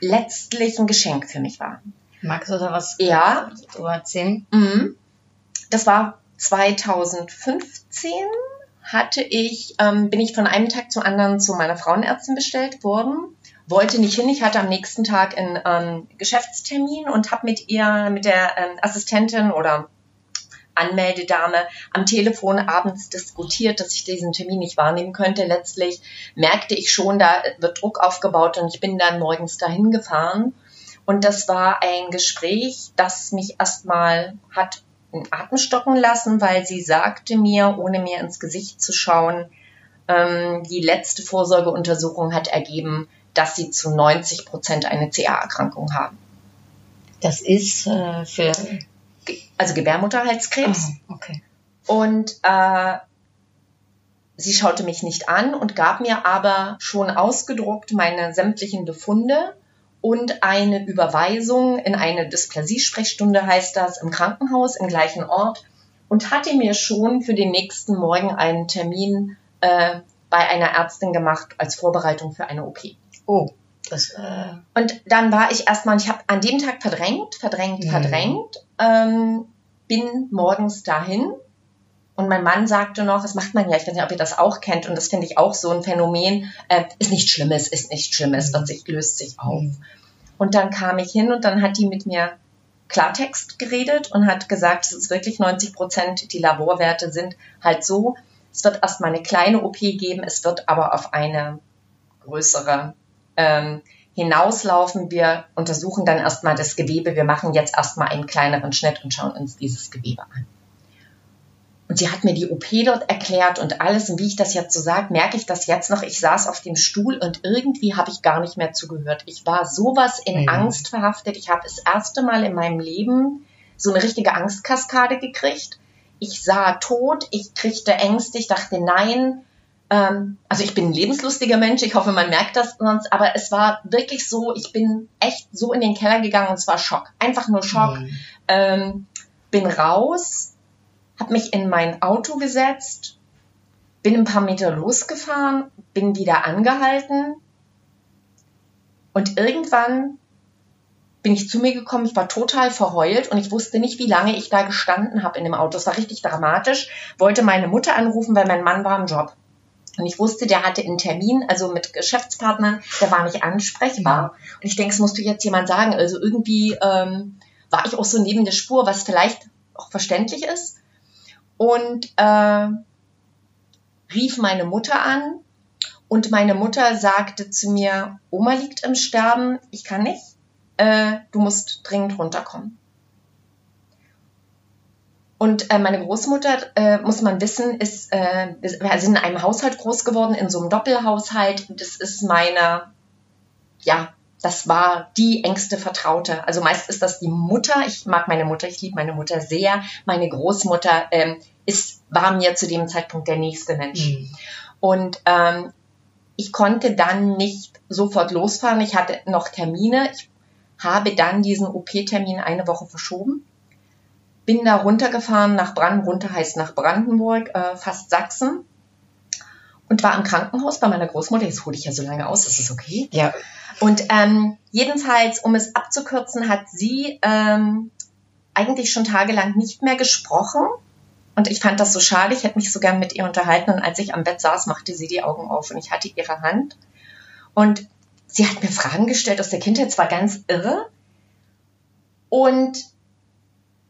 B: letztlich ein Geschenk für mich war.
A: Magst du da was
B: Ja,
A: erzählen?
B: Mhm. Das war 2015 hatte ich, ähm, bin ich von einem Tag zum anderen zu meiner Frauenärztin bestellt worden. Wollte nicht hin, ich hatte am nächsten Tag einen ähm, Geschäftstermin und habe mit ihr, mit der ähm, Assistentin oder Anmeldedame am Telefon abends diskutiert, dass ich diesen Termin nicht wahrnehmen könnte. Letztlich merkte ich schon, da wird Druck aufgebaut und ich bin dann morgens dahin gefahren. Und das war ein Gespräch, das mich erstmal hat in Atem stocken lassen, weil sie sagte mir, ohne mir ins Gesicht zu schauen, ähm, die letzte Vorsorgeuntersuchung hat ergeben, dass sie zu 90 Prozent eine CA-Erkrankung haben.
A: Das ist äh, für.
B: Also Gebärmutterhalskrebs.
A: Ah, okay.
B: Und äh, sie schaute mich nicht an und gab mir aber schon ausgedruckt meine sämtlichen Befunde und eine Überweisung in eine Dysplasie-Sprechstunde, heißt das, im Krankenhaus im gleichen Ort und hatte mir schon für den nächsten Morgen einen Termin äh, bei einer Ärztin gemacht als Vorbereitung für eine OP.
A: Oh, das. Äh,
B: Und dann war ich erstmal, ich habe an dem Tag verdrängt, verdrängt,
A: Mhm.
B: verdrängt, ähm, bin morgens dahin und mein Mann sagte noch, das macht man ja, ich weiß nicht, ob ihr das auch kennt und das finde ich auch so ein Phänomen, äh, ist nicht Schlimmes, ist nicht Schlimmes,
A: Mhm.
B: wird sich, löst sich auf.
A: Mhm.
B: Und dann kam ich hin und dann hat die mit mir Klartext geredet und hat gesagt, es ist wirklich 90 Prozent, die Laborwerte sind halt so. Es wird erstmal eine kleine OP geben, es wird aber auf eine größere ähm, hinauslaufen. Wir untersuchen dann erstmal das Gewebe. Wir machen jetzt erstmal einen kleineren Schnitt und schauen uns dieses Gewebe an. Und sie hat mir die OP dort erklärt und alles. Und wie ich das jetzt so sage, merke ich das jetzt noch. Ich saß auf dem Stuhl und irgendwie habe ich gar nicht mehr zugehört. Ich war sowas in
A: Mhm.
B: Angst verhaftet. Ich habe das erste Mal in meinem Leben so eine richtige Angstkaskade gekriegt. Ich sah tot, ich kriegte Ängste, ich dachte, nein. Ähm, also ich bin ein lebenslustiger Mensch, ich hoffe, man merkt das sonst, aber es war wirklich so, ich bin echt so in den Keller gegangen und es war Schock. Einfach nur Schock
A: Mhm.
B: ähm, bin raus, habe mich in mein Auto gesetzt, bin ein paar Meter losgefahren, bin wieder angehalten und irgendwann bin ich zu mir gekommen, ich war total verheult und ich wusste nicht, wie lange ich da gestanden habe in dem Auto. Es war richtig dramatisch, wollte meine Mutter anrufen, weil mein Mann war im Job. Und ich wusste, der hatte einen Termin, also mit Geschäftspartnern, der war nicht ansprechbar. Und ich denke, es musste jetzt jemand sagen. Also irgendwie ähm, war ich auch so neben der Spur, was vielleicht auch verständlich ist. Und äh, rief meine Mutter an und meine Mutter sagte zu mir, Oma liegt im Sterben, ich kann nicht, äh, du musst dringend runterkommen. Und äh, meine Großmutter, äh, muss man wissen, ist, äh, wir sind in einem Haushalt groß geworden, in so einem Doppelhaushalt. Das ist meine, ja, das war die engste Vertraute. Also meist ist das die Mutter. Ich mag meine Mutter, ich liebe meine Mutter sehr. Meine Großmutter ähm, ist, war mir zu dem Zeitpunkt der nächste Mensch.
A: Mhm.
B: Und ähm, ich konnte dann nicht sofort losfahren. Ich hatte noch Termine. Ich habe dann diesen OP-Termin eine Woche verschoben. Bin da runtergefahren nach Brandenburg, runter heißt nach Brandenburg, äh, fast Sachsen. Und war im Krankenhaus bei meiner Großmutter. Jetzt hole ich ja so lange aus, ist es okay?
A: Ja,
B: Und ähm, jedenfalls, um es abzukürzen, hat sie ähm, eigentlich schon tagelang nicht mehr gesprochen. Und ich fand das so schade. Ich hätte mich so gern mit ihr unterhalten. Und als ich am Bett saß, machte sie die Augen auf und ich hatte ihre Hand. Und sie hat mir Fragen gestellt aus der Kindheit. Es war ganz irre. Und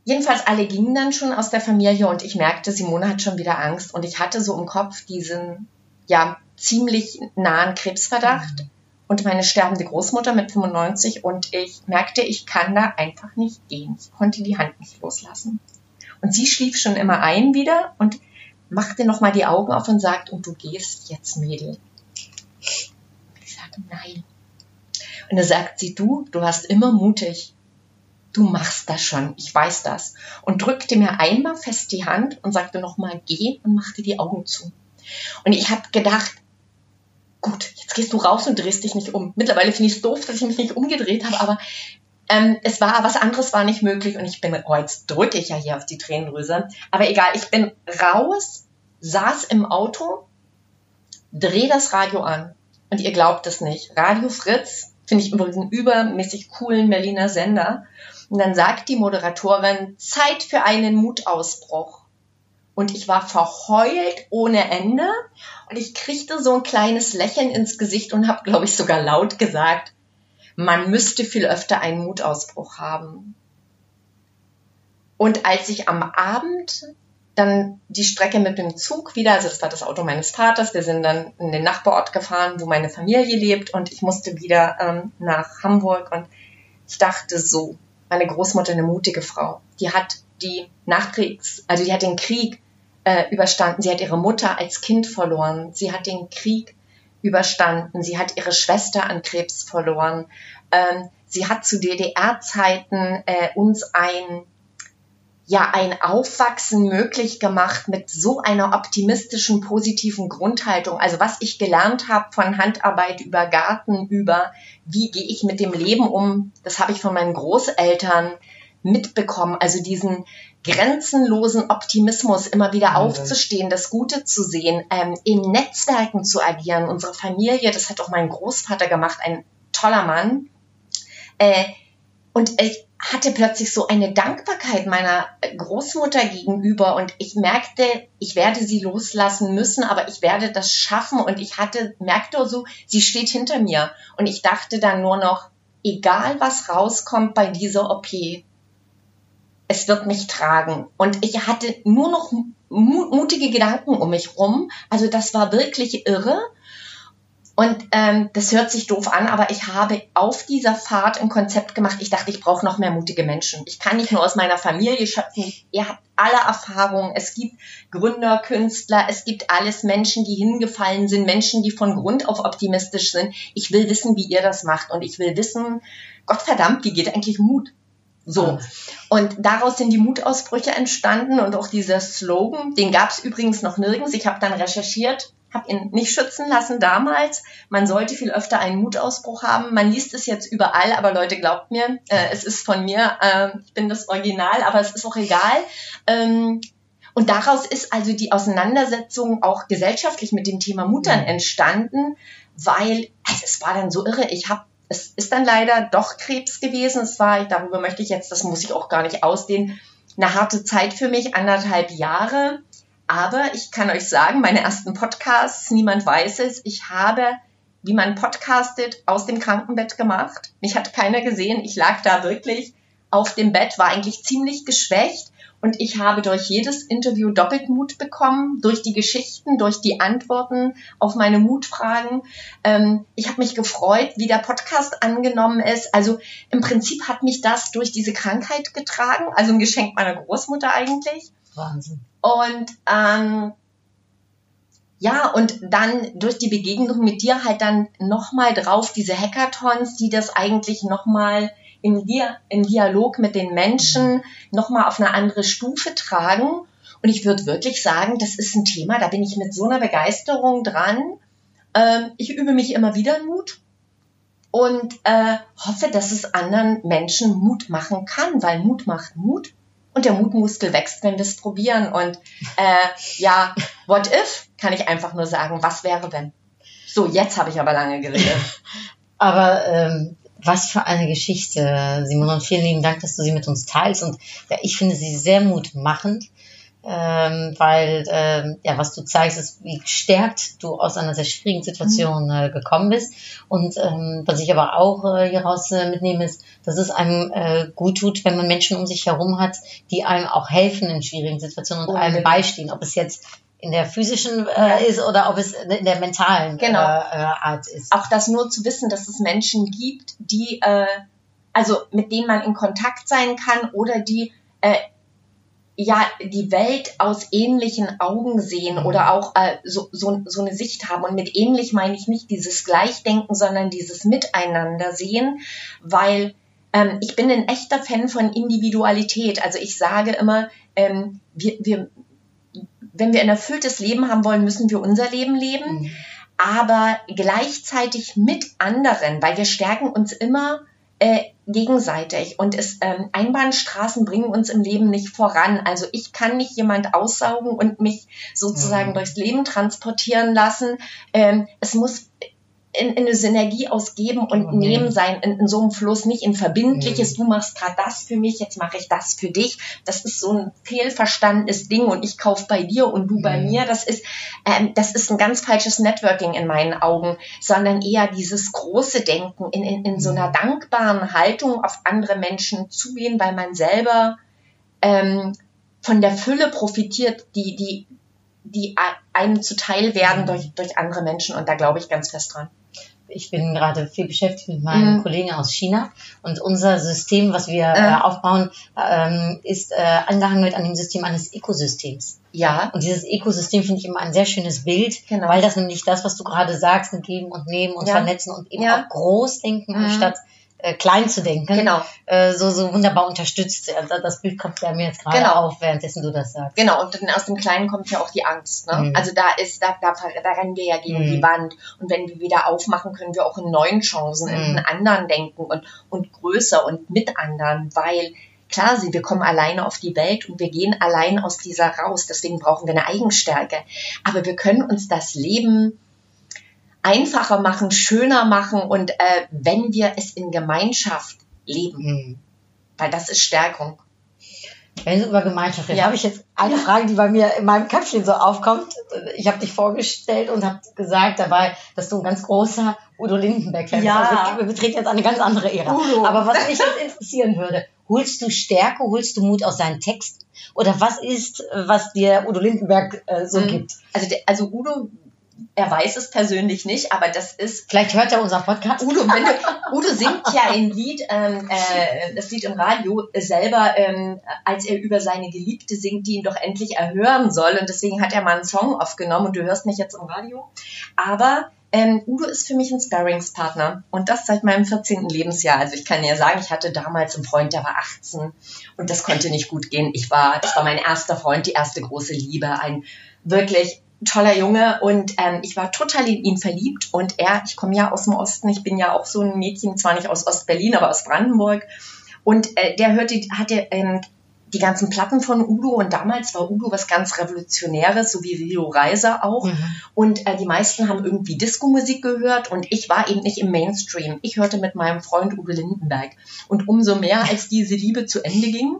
B: jedenfalls alle gingen dann schon aus der Familie und ich merkte, Simone hat schon wieder Angst. Und ich hatte so im Kopf diesen, ja, ziemlich nahen Krebsverdacht und meine sterbende Großmutter mit 95 und ich merkte, ich kann da einfach nicht gehen. Ich konnte die Hand nicht loslassen. Und sie schlief schon immer ein wieder und machte nochmal die Augen auf und sagt, und du gehst jetzt, Mädel. Ich sagte, nein. Und da sagt sie, du, du hast immer mutig. Du machst das schon, ich weiß das. Und drückte mir einmal fest die Hand und sagte nochmal, geh und machte die Augen zu. Und ich habe gedacht, gut, jetzt gehst du raus und drehst dich nicht um. Mittlerweile finde ich es doof, dass ich mich nicht umgedreht habe, aber ähm, es war, was anderes war nicht möglich und ich bin, oh, jetzt drücke ich ja hier auf die Tränendrüse. Aber egal, ich bin raus, saß im Auto, dreh das Radio an und ihr glaubt es nicht. Radio Fritz finde ich übrigens einen übermäßig coolen Berliner Sender. Und dann sagt die Moderatorin, Zeit für einen Mutausbruch. Und ich war verheult ohne Ende und ich kriegte so ein kleines Lächeln ins Gesicht und habe, glaube ich, sogar laut gesagt, man müsste viel öfter einen Mutausbruch haben. Und als ich am Abend dann die Strecke mit dem Zug wieder, also das war das Auto meines Vaters, wir sind dann in den Nachbarort gefahren, wo meine Familie lebt und ich musste wieder ähm, nach Hamburg und ich dachte so, meine Großmutter eine mutige Frau, die hat die Nachkriegs, also die hat den Krieg äh, überstanden, sie hat ihre Mutter als Kind verloren, sie hat den Krieg überstanden, sie hat ihre Schwester an Krebs verloren, ähm, sie hat zu DDR-Zeiten äh, uns ein ja ein Aufwachsen möglich gemacht mit so einer optimistischen, positiven Grundhaltung. Also was ich gelernt habe von Handarbeit über Garten, über wie gehe ich mit dem Leben um, das habe ich von meinen Großeltern mitbekommen. Also diesen grenzenlosen Optimismus, immer wieder aufzustehen, das Gute zu sehen, ähm, in Netzwerken zu agieren. Unsere Familie, das hat auch mein Großvater gemacht, ein toller Mann. Äh, und ich hatte plötzlich so eine Dankbarkeit meiner Großmutter gegenüber und ich merkte, ich werde sie loslassen müssen, aber ich werde das schaffen und ich hatte, merkte so, sie steht hinter mir und ich dachte dann nur noch, egal was rauskommt bei dieser OP, es wird mich tragen. Und ich hatte nur noch mu mutige Gedanken um mich rum. Also das war wirklich irre. Und ähm, das hört sich doof an, aber ich habe auf dieser Fahrt ein Konzept gemacht. Ich dachte, ich brauche noch mehr mutige Menschen. Ich kann nicht nur aus meiner Familie schöpfen. Ihr habt alle Erfahrungen. Es gibt Gründer, Künstler, es gibt alles Menschen, die hingefallen sind, Menschen, die von Grund auf optimistisch sind. Ich will wissen, wie ihr das macht. Und ich will wissen, Gott verdammt, wie geht eigentlich Mut? So. Und daraus sind die Mutausbrüche entstanden und auch dieser Slogan, den gab es übrigens noch nirgends. Ich habe dann recherchiert, habe ihn nicht schützen lassen damals. Man sollte viel öfter einen Mutausbruch haben. Man liest es jetzt überall, aber Leute, glaubt mir, äh, es ist von mir, äh, ich bin das Original, aber es ist auch egal. Ähm, und daraus ist also die Auseinandersetzung auch gesellschaftlich mit dem Thema Mut dann entstanden, weil also es war dann so irre. Ich habe es ist dann leider doch Krebs gewesen. Es war, darüber möchte ich jetzt, das muss ich auch gar nicht ausdehnen, eine harte Zeit für mich, anderthalb Jahre. Aber ich kann euch sagen, meine ersten Podcasts, niemand weiß es, ich habe, wie man podcastet, aus dem Krankenbett gemacht. Mich hat keiner gesehen. Ich lag da wirklich auf dem Bett, war eigentlich ziemlich geschwächt und ich habe durch jedes Interview doppelt Mut bekommen, durch die Geschichten, durch die Antworten auf meine Mutfragen. Ähm, ich habe mich gefreut, wie der Podcast angenommen ist. Also im Prinzip hat mich das durch diese Krankheit getragen, also ein Geschenk meiner Großmutter eigentlich.
A: Wahnsinn.
B: Und ähm, ja, und dann durch die Begegnung mit dir halt dann nochmal drauf diese Hackathons, die das eigentlich nochmal im, Dia im Dialog mit den Menschen nochmal auf eine andere Stufe tragen. Und ich würde wirklich sagen, das ist ein Thema, da bin ich mit so einer Begeisterung dran. Ähm, ich übe mich immer wieder Mut und äh, hoffe, dass es anderen Menschen Mut machen kann, weil Mut macht Mut und der Mutmuskel wächst, wenn wir es probieren. Und äh, ja, what if, kann ich einfach nur sagen, was wäre wenn? So, jetzt habe ich aber lange geredet. <laughs>
A: Aber ähm, was für eine Geschichte, Simon. Und vielen lieben Dank, dass du sie mit uns teilst. Und ja, ich finde sie sehr mutmachend, ähm, weil ähm, ja, was du zeigst, ist, wie gestärkt du aus einer sehr schwierigen Situation äh, gekommen bist. Und ähm, was ich aber auch äh, hieraus äh, mitnehme, ist, dass es einem äh, gut tut, wenn man Menschen um sich herum hat, die einem auch helfen in schwierigen Situationen und einem
B: Unbedingt.
A: beistehen. Ob es jetzt in der physischen äh, ist oder ob es in der mentalen
B: Genau.
A: äh, äh, Art ist.
B: auch das nur zu wissen, dass es Menschen gibt, die, äh, also mit denen man in Kontakt sein kann oder die äh, ja die Welt aus ähnlichen Augen sehen oder auch äh, so, so, so eine Sicht haben. Und mit ähnlich meine ich nicht dieses Gleichdenken, sondern dieses Miteinander sehen, weil ähm, ich bin ein echter Fan von Individualität. Also ich sage immer, ähm, wir, wir, wenn wir ein erfülltes Leben haben wollen, müssen wir unser Leben leben
A: Mhm.
B: aber gleichzeitig mit anderen, weil wir stärken uns immer äh, gegenseitig und es ähm, Einbahnstraßen bringen uns im Leben nicht voran. Also ich kann nicht jemand aussaugen und mich sozusagen
A: Mhm.
B: durchs Leben transportieren lassen. Ähm, es muss in, in eine Synergie ausgeben und
A: Mhm.
B: nehmen sein in, in so einem Fluss, nicht in verbindliches, du machst gerade das für mich, jetzt mache ich das für dich. Das ist so ein fehlverstandenes Ding und ich kauf bei dir und du bei
A: Mhm.
B: mir. Das ist, ähm, das ist ein ganz falsches Networking in meinen Augen, sondern eher dieses große Denken in, in, in so einer dankbaren Haltung auf andere Menschen zugehen, weil man selber ähm, von der Fülle profitiert, die, die, die einem zuteil werden durch, durch andere Menschen. Und da glaube ich ganz fest dran.
A: ich bin gerade viel beschäftigt mit meinen
B: Mhm.
A: Kollegen aus China und unser System, was wir äh,
B: Ja.
A: aufbauen, ähm, ist äh, angehangelt an dem System eines Ökosystems.
B: Ja,
A: Und dieses Ökosystem finde ich immer ein sehr schönes Bild,
B: Genau.
A: weil das nämlich das, was du gerade sagst, mit geben und nehmen und
B: Ja.
A: vernetzen und eben
B: Ja.
A: auch groß denken,
B: Mhm.
A: anstatt äh, klein zu denken,
B: genau.
A: äh, so, so wunderbar unterstützt. Da- Das Bild kommt ja mir jetzt gerade
B: Genau.
A: auf, währenddessen du das sagst.
B: Genau, und dann aus dem Kleinen kommt ja auch die Angst. Ne?
A: Mhm.
B: Also da ist, da, da, da rennen wir ja gegen
A: Mhm.
B: die Wand. Und wenn wir wieder aufmachen, können wir auch in neuen Chancen, in
A: Mhm.
B: einen anderen denken und, und größer und mit anderen, weil klar, sie, wir kommen alleine auf die Welt und wir gehen allein aus dieser raus. Deswegen brauchen wir eine Eigenstärke. Aber wir können uns das Leben einfacher machen, schöner machen und äh, wenn wir es in Gemeinschaft leben,
A: Mhm.
B: weil das ist Stärkung.
A: Wenn du über Gemeinschaft redest,
B: Ja.
A: habe ich jetzt eine Frage, die bei mir in meinem Köpfchen so aufkommt. Ich habe dich vorgestellt und habe gesagt dabei, dass du ein ganz großer Udo Lindenberg-Fan
B: Ja.
A: bist. Also wir betreten jetzt eine ganz andere Ära.
B: Udo.
A: Aber was mich jetzt <laughs> interessieren würde, Holst du Stärke, holst du Mut aus seinen Texten? Oder was ist, was dir Udo Lindenberg äh, so
B: Mhm.
A: gibt?
B: Also, also Udo, er weiß es persönlich nicht, aber das ist
A: Vielleicht hört er unseren Podcast.
B: Udo, du, Udo singt ja ein Lied, ähm, äh, das Lied im Radio selber, ähm, als er über seine Geliebte singt, die ihn doch endlich erhören soll. Und deswegen hat er mal einen Song aufgenommen und du hörst mich jetzt im Radio. Aber ähm, Udo ist für mich ein Sparringspartner und das seit meinem 14. Lebensjahr. Also ich kann ja sagen, ich hatte damals einen Freund, der war 18 und das konnte nicht gut gehen. Ich war, das war mein erster Freund, die erste große Liebe, ein wirklich toller Junge und ähm, ich war total in ihn verliebt und er, ich komme ja aus dem Osten, ich bin ja auch so ein Mädchen, zwar nicht aus Ostberlin, aber aus Brandenburg und äh, der hörte, hatte ähm, die ganzen Platten von Udo und damals war Udo was ganz Revolutionäres, so wie Rio Reiser auch.
A: Mhm.
B: Und äh, die meisten haben irgendwie Disco-Musik gehört und ich war eben nicht im Mainstream. Ich hörte mit meinem Freund Udo Lindenberg. Und umso mehr, als diese Liebe zu Ende ging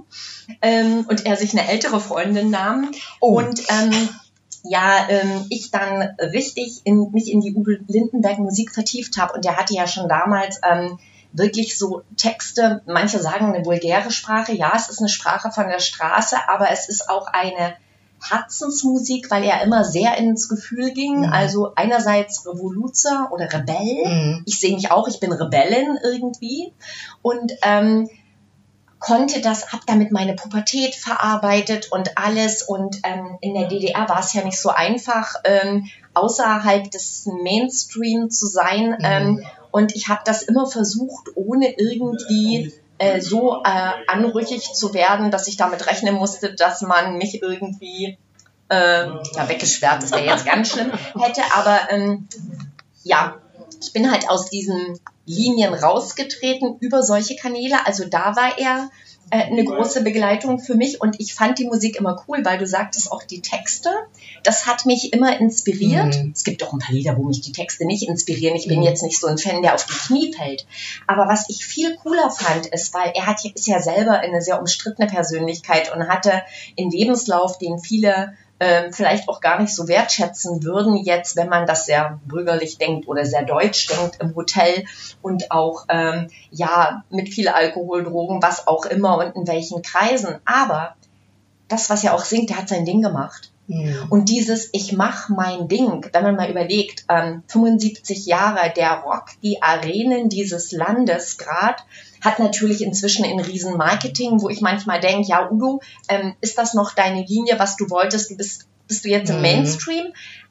B: ähm, und er sich eine ältere Freundin nahm
A: Oh.
B: und ähm, ja, ähm, ich dann richtig in, mich in die Udo Lindenberg Musik vertieft habe und der hatte ja schon damals ähm, wirklich so Texte, manche sagen eine vulgäre Sprache, ja, es ist eine Sprache von der Straße, aber es ist auch eine Herzensmusik, weil er immer sehr ins Gefühl ging.
A: Mhm.
B: Also einerseits Revoluzer oder Rebell.
A: Mhm.
B: Ich sehe mich auch, ich bin Rebellin irgendwie. Und ähm, konnte das, habe damit meine Pubertät verarbeitet und alles. Und ähm, in der DDR war es ja nicht so einfach, ähm, außerhalb des Mainstream zu sein. Ähm, und ich habe das immer versucht, ohne irgendwie äh, so äh, anrüchig zu werden, dass ich damit rechnen musste, dass man mich irgendwie äh, ja, weggesperrt, das wäre jetzt ganz schlimm, hätte. Aber ähm, ja, ich bin halt aus diesen Linien rausgetreten über solche Kanäle. Also da war er äh, eine große Begleitung für mich und ich fand die Musik immer cool, weil du sagtest auch die Texte. Das hat mich immer inspiriert.
A: Mhm.
B: Es gibt auch ein paar Lieder, wo mich die Texte nicht inspirieren. Ich bin
A: Mhm.
B: jetzt nicht so ein Fan, der auf die Knie fällt. Aber was ich viel cooler fand, ist, weil er hat, ist ja selber eine sehr umstrittene Persönlichkeit und hatte einen Lebenslauf, den viele ähm, vielleicht auch gar nicht so wertschätzen würden jetzt, wenn man das sehr bürgerlich denkt oder sehr deutsch denkt im Hotel und auch ähm, ja mit viel Alkohol, Drogen, was auch immer und in welchen Kreisen. Aber das, was er auch singt, der hat sein Ding gemacht.
A: Mhm.
B: Und dieses Ich mach mein Ding, wenn man mal überlegt, ähm, 75 Jahre, der Rock, die Arenen dieses Landes grad, hat natürlich inzwischen ein riesen Marketing, wo ich manchmal denke, ja Udo, ähm, ist das noch deine Linie, was du wolltest? Du bist, bist du jetzt im
A: Mhm.
B: Mainstream?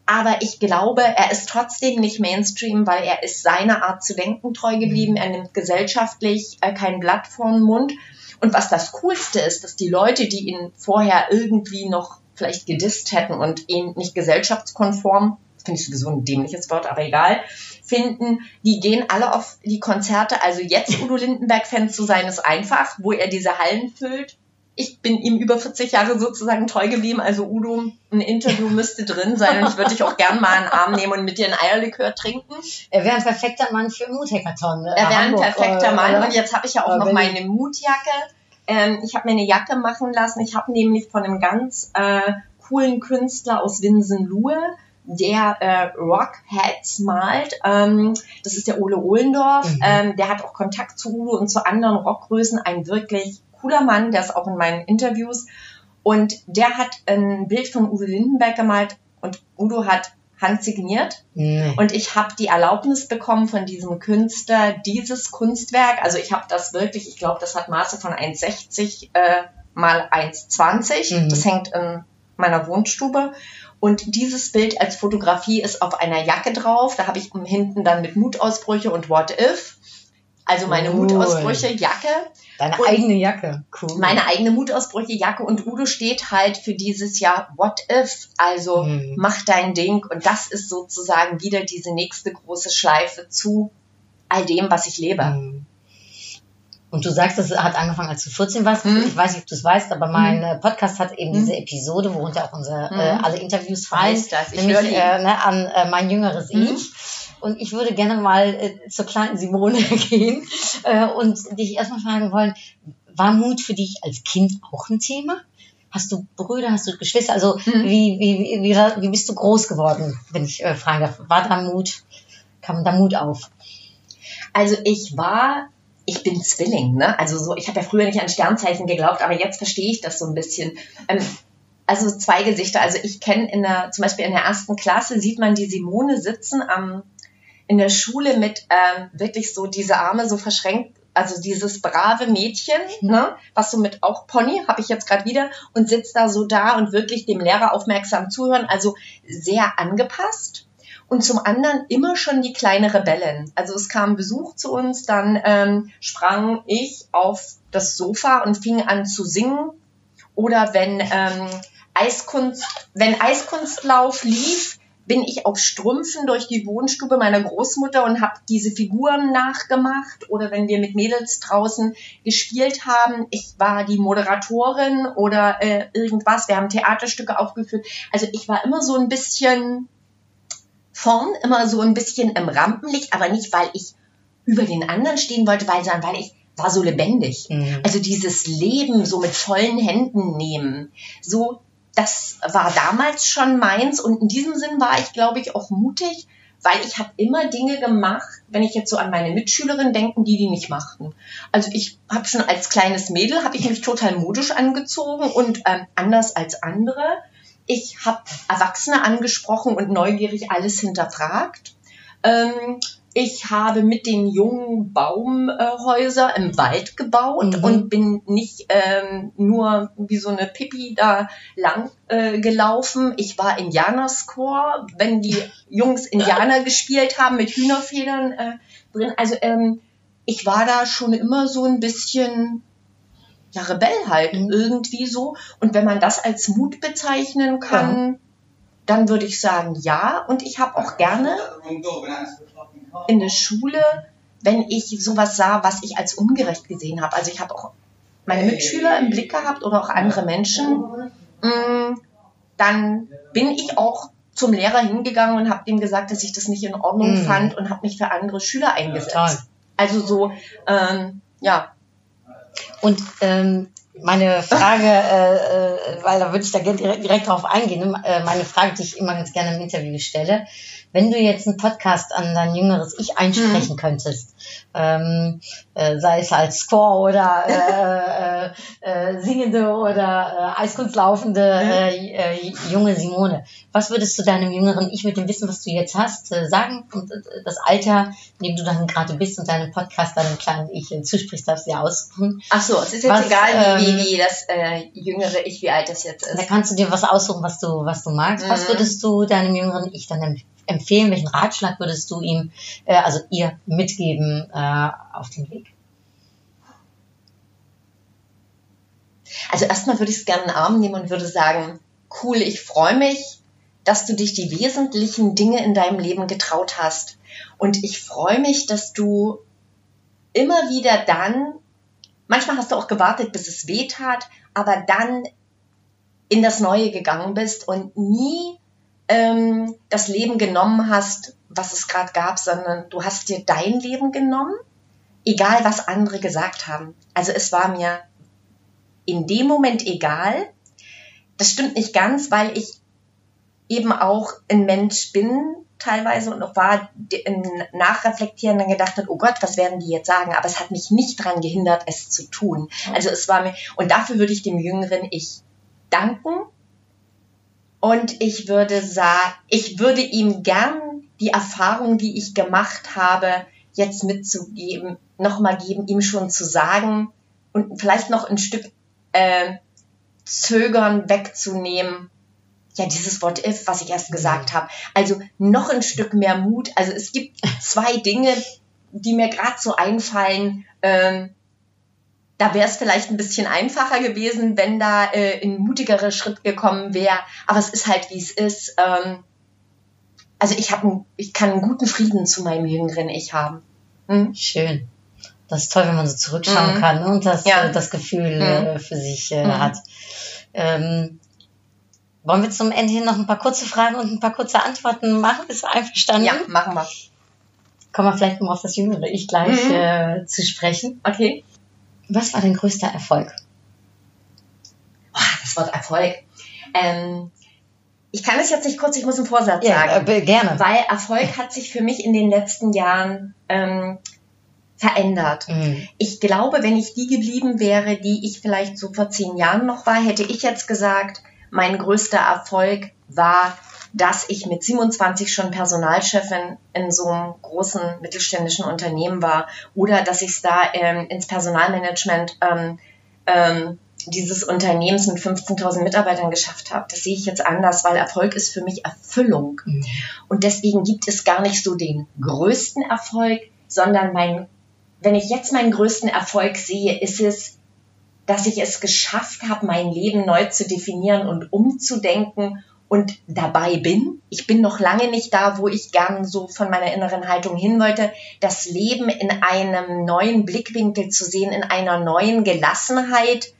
B: Aber ich glaube, er ist trotzdem nicht Mainstream, weil er ist seiner Art zu denken treu geblieben. Er nimmt gesellschaftlich äh, kein Blatt vor den Mund. Und was das Coolste ist, dass die Leute, die ihn vorher irgendwie noch vielleicht gedisst hätten und ihn nicht gesellschaftskonform, finde ich sowieso ein dämliches Wort, aber egal, finden, die gehen alle auf die Konzerte. Also jetzt Udo Lindenberg-Fan zu sein, ist einfach, wo er diese Hallen füllt. Ich bin ihm über 40 Jahre sozusagen treu geblieben. Also Udo, ein Interview müsste drin sein und ich würde dich auch gern mal in den Arm nehmen und mit dir ein Eierlikör trinken.
A: Er wäre ein perfekter Mann für Mut-Hackathon. äh,
B: Er wäre ein perfekter
A: äh,
B: Mann.
A: oder?
B: Und jetzt habe ich ja auch
A: Oder
B: noch meine Mutjacke. Ähm, ich habe mir eine Jacke machen lassen. Ich habe nämlich von einem ganz äh, coolen Künstler aus Winsenlohe, der äh, Rockheads malt. Ähm, das ist der Ole Ohlendorf.
A: Mhm.
B: Ähm, der hat auch Kontakt zu Udo und zu anderen Rockgrößen. Ein wirklich cooler Mann, der ist auch in meinen Interviews. Und der hat ein Bild von Udo Lindenberg gemalt und Udo hat handsigniert.
A: Nee.
B: Und ich habe die Erlaubnis bekommen von diesem Künstler, dieses Kunstwerk, also ich habe das wirklich, ich glaube, das hat Maße von 1,60 äh, mal 1,20.
A: Mhm.
B: Das hängt in meiner Wohnstube. Und dieses Bild als Fotografie ist auf einer Jacke drauf. Da habe ich hinten dann mit Mutausbrüche und What If. Also meine
A: Cool.
B: Mutausbrüche, Jacke.
A: Deine
B: und-
A: eigene Jacke. Cool.
B: Meine eigene Mutausbrüche, Jacke und Udo steht halt für dieses Jahr What If. Also
A: Mhm.
B: mach dein Ding. Und das ist sozusagen wieder diese nächste große Schleife zu all dem, was ich lebe.
A: Mhm. Und du sagst, es hat angefangen, als du 14 warst.
B: Mhm.
A: Ich weiß nicht, ob du es weißt, aber mein äh, Podcast hat eben
B: Mhm.
A: diese Episode, worunter auch unsere
B: Mhm.
A: äh, alle Interviews fallen,
B: Weiß das, ich
A: nämlich äh, ne, an äh, mein jüngeres
B: Mhm.
A: Ich. Und ich würde gerne mal äh, zur kleinen Simone <laughs> gehen äh, und dich erstmal fragen wollen, war Mut für dich als Kind auch ein Thema? Hast du Brüder, hast du Geschwister? Also
B: Mhm.
A: wie, wie, wie, wie bist du groß geworden, wenn ich äh, fragen darf? War da Mut, kam da Mut auf?
B: Also ich war ich bin Zwilling, ne? Also so, ich habe ja früher nicht an Sternzeichen geglaubt, aber jetzt verstehe ich das so ein bisschen. Ähm, also zwei Gesichter. Also ich kenne in der, zum Beispiel in der ersten Klasse sieht man die Simone sitzen am in der Schule mit ähm, wirklich so diese Arme so verschränkt, also dieses brave Mädchen, ne, was so mit auch Pony, habe ich jetzt gerade wieder, und sitzt da so da und wirklich dem Lehrer aufmerksam zuhören, also sehr angepasst. Und zum anderen immer schon die kleine Rebellin. Also es kam Besuch zu uns, dann ähm, sprang ich auf das Sofa und fing an zu singen. Oder wenn ähm, Eiskunst, wenn Eiskunstlauf lief, bin ich auf Strümpfen durch die Wohnstube meiner Großmutter und habe diese Figuren nachgemacht. Oder wenn wir mit Mädels draußen gespielt haben, ich war die Moderatorin oder äh, irgendwas. Wir haben Theaterstücke aufgeführt. Also ich war immer so ein bisschen vorn, immer so ein bisschen im Rampenlicht, aber nicht, weil ich über den anderen stehen wollte, weil, sondern weil ich war so lebendig.
A: Mhm.
B: Also dieses Leben so mit vollen Händen nehmen, so das war damals schon meins und in diesem Sinn war ich, glaube ich, auch mutig, weil ich habe immer Dinge gemacht, wenn ich jetzt so an meine Mitschülerin denke, die die nicht machten. Also ich habe schon als kleines Mädel, habe ich mich total modisch angezogen und ähm, anders als andere. Ich habe Erwachsene angesprochen und neugierig alles hinterfragt. Ähm, ich habe mit den jungen Baumhäuser im Wald gebaut
A: Mhm.
B: und bin nicht ähm, nur wie so eine Pippi da lang äh, gelaufen. Ich war Indianerchor, wenn die Jungs Indianer gespielt haben mit Hühnerfedern äh, drin. Also ähm, ich war da schon immer so ein bisschen ja, Rebell halt
A: Mhm.
B: irgendwie so. Und wenn man das als Mut bezeichnen kann, dann würde ich sagen ja. Und ich habe auch gerne in der Schule, wenn ich sowas sah, was ich als ungerecht gesehen habe. Also ich habe auch meine Mitschüler im Blick gehabt oder auch andere Menschen. Mm, Dann bin ich auch zum Lehrer hingegangen und habe ihm gesagt, dass ich das nicht in Ordnung
A: Mhm.
B: fand und habe mich für andere Schüler eingesetzt.
A: Toll.
B: Also so, ähm, ja,
A: Und ähm, meine Frage, <laughs> äh, äh, weil da würde ich da gerne direkt, direkt drauf eingehen, ne? äh, meine Frage, die ich immer ganz gerne im Interview stelle, wenn du jetzt einen Podcast an dein jüngeres Ich einsprechen könntest, ähm, äh, sei es als Score oder äh, äh, äh, singende oder äh, Eiskunstlaufende äh, äh, junge Simone, was würdest du deinem jüngeren Ich mit dem Wissen, was du jetzt hast, äh, sagen und äh, das Alter, in dem du dann gerade bist und deinem Podcast deinem kleinen Ich äh, zusprichst, darfst du ja aussuchen.
B: Ach so, es ist jetzt
A: Was,
B: egal, wie,
A: ähm,
B: wie, wie das äh, jüngere Ich, wie alt das jetzt
A: Da
B: ist.
A: kannst du dir was aussuchen, was du, was du magst. Was
B: Mhm.
A: würdest du deinem jüngeren Ich dann em- empfehlen? Welchen Ratschlag würdest du ihm, äh, also ihr mitgeben äh, auf den Weg?
B: Also erstmal würde ich es gerne in den Arm nehmen und würde sagen, cool, ich freue mich, dass du dich die wesentlichen Dinge in deinem Leben getraut hast. Und ich freue mich, dass du immer wieder dann, manchmal hast du auch gewartet, bis es weh tat, aber dann in das Neue gegangen bist und nie ähm, das Leben genommen hast, was es gerade gab, sondern du hast dir dein Leben genommen, egal was andere gesagt haben. Also es war mir in dem Moment egal. Das stimmt nicht ganz, weil ich eben auch ein Mensch bin teilweise und auch war im Nachreflektieren dann gedacht hat, oh Gott, was werden die jetzt sagen? Aber es hat mich nicht daran gehindert, es zu tun. Also es war mir, und dafür würde ich dem jüngeren Ich danken. Und ich würde sagen, ich würde ihm gern die Erfahrung, die ich gemacht habe, jetzt mitzugeben, nochmal geben, ihm schon zu sagen und vielleicht noch ein Stück äh, Zögern wegzunehmen. Ja, dieses Wort if, was ich erst gesagt habe. Also noch ein Stück mehr Mut. Also es gibt <laughs> zwei Dinge, die mir gerade so einfallen. Ähm, da wäre es vielleicht ein bisschen einfacher gewesen, wenn da äh, ein mutigerer Schritt gekommen wäre. Aber es ist halt, wie es ist. Ähm, also ich habe, ich kann einen guten Frieden zu meinem jüngeren Ich haben. Hm?
A: Schön. Das ist toll, wenn man so zurückschauen
B: Mhm.
A: kann und das,
B: Ja.
A: äh, das Gefühl
B: Mhm.
A: äh, für sich äh,
B: Mhm.
A: hat. Ähm, wollen wir zum Ende hin noch ein paar kurze Fragen und ein paar kurze Antworten machen? Bist du einverstanden?
B: Ja, machen wir.
A: Kommen wir vielleicht mal auf das jüngere Ich gleich
B: Mhm.
A: äh, zu sprechen.
B: Okay.
A: Was war dein größter Erfolg?
B: Oh, das Wort Erfolg. Ähm, ich kann es jetzt nicht kurz, ich muss einen Vorsatz sagen.
A: äh, gerne.
B: Weil Erfolg hat sich für mich in den letzten Jahren ähm, verändert.
A: Mhm.
B: Ich glaube, wenn ich die geblieben wäre, die ich vielleicht so vor zehn Jahren noch war, hätte ich jetzt gesagt, mein größter Erfolg war, dass ich mit 27 schon Personalchefin in so einem großen mittelständischen Unternehmen war oder dass ich es da ähm, ins Personalmanagement ähm, ähm, dieses Unternehmens mit 15.000 Mitarbeitern geschafft habe. Das sehe ich jetzt anders, weil Erfolg ist für mich Erfüllung.
A: Mhm.
B: Und deswegen gibt es gar nicht so den größten Erfolg, sondern mein, wenn ich jetzt meinen größten Erfolg sehe, ist es, dass ich es geschafft habe, mein Leben neu zu definieren und umzudenken und dabei bin. Ich bin noch lange nicht da, wo ich gern so von meiner inneren Haltung hin wollte, das Leben in einem neuen Blickwinkel zu sehen, in einer neuen Gelassenheit,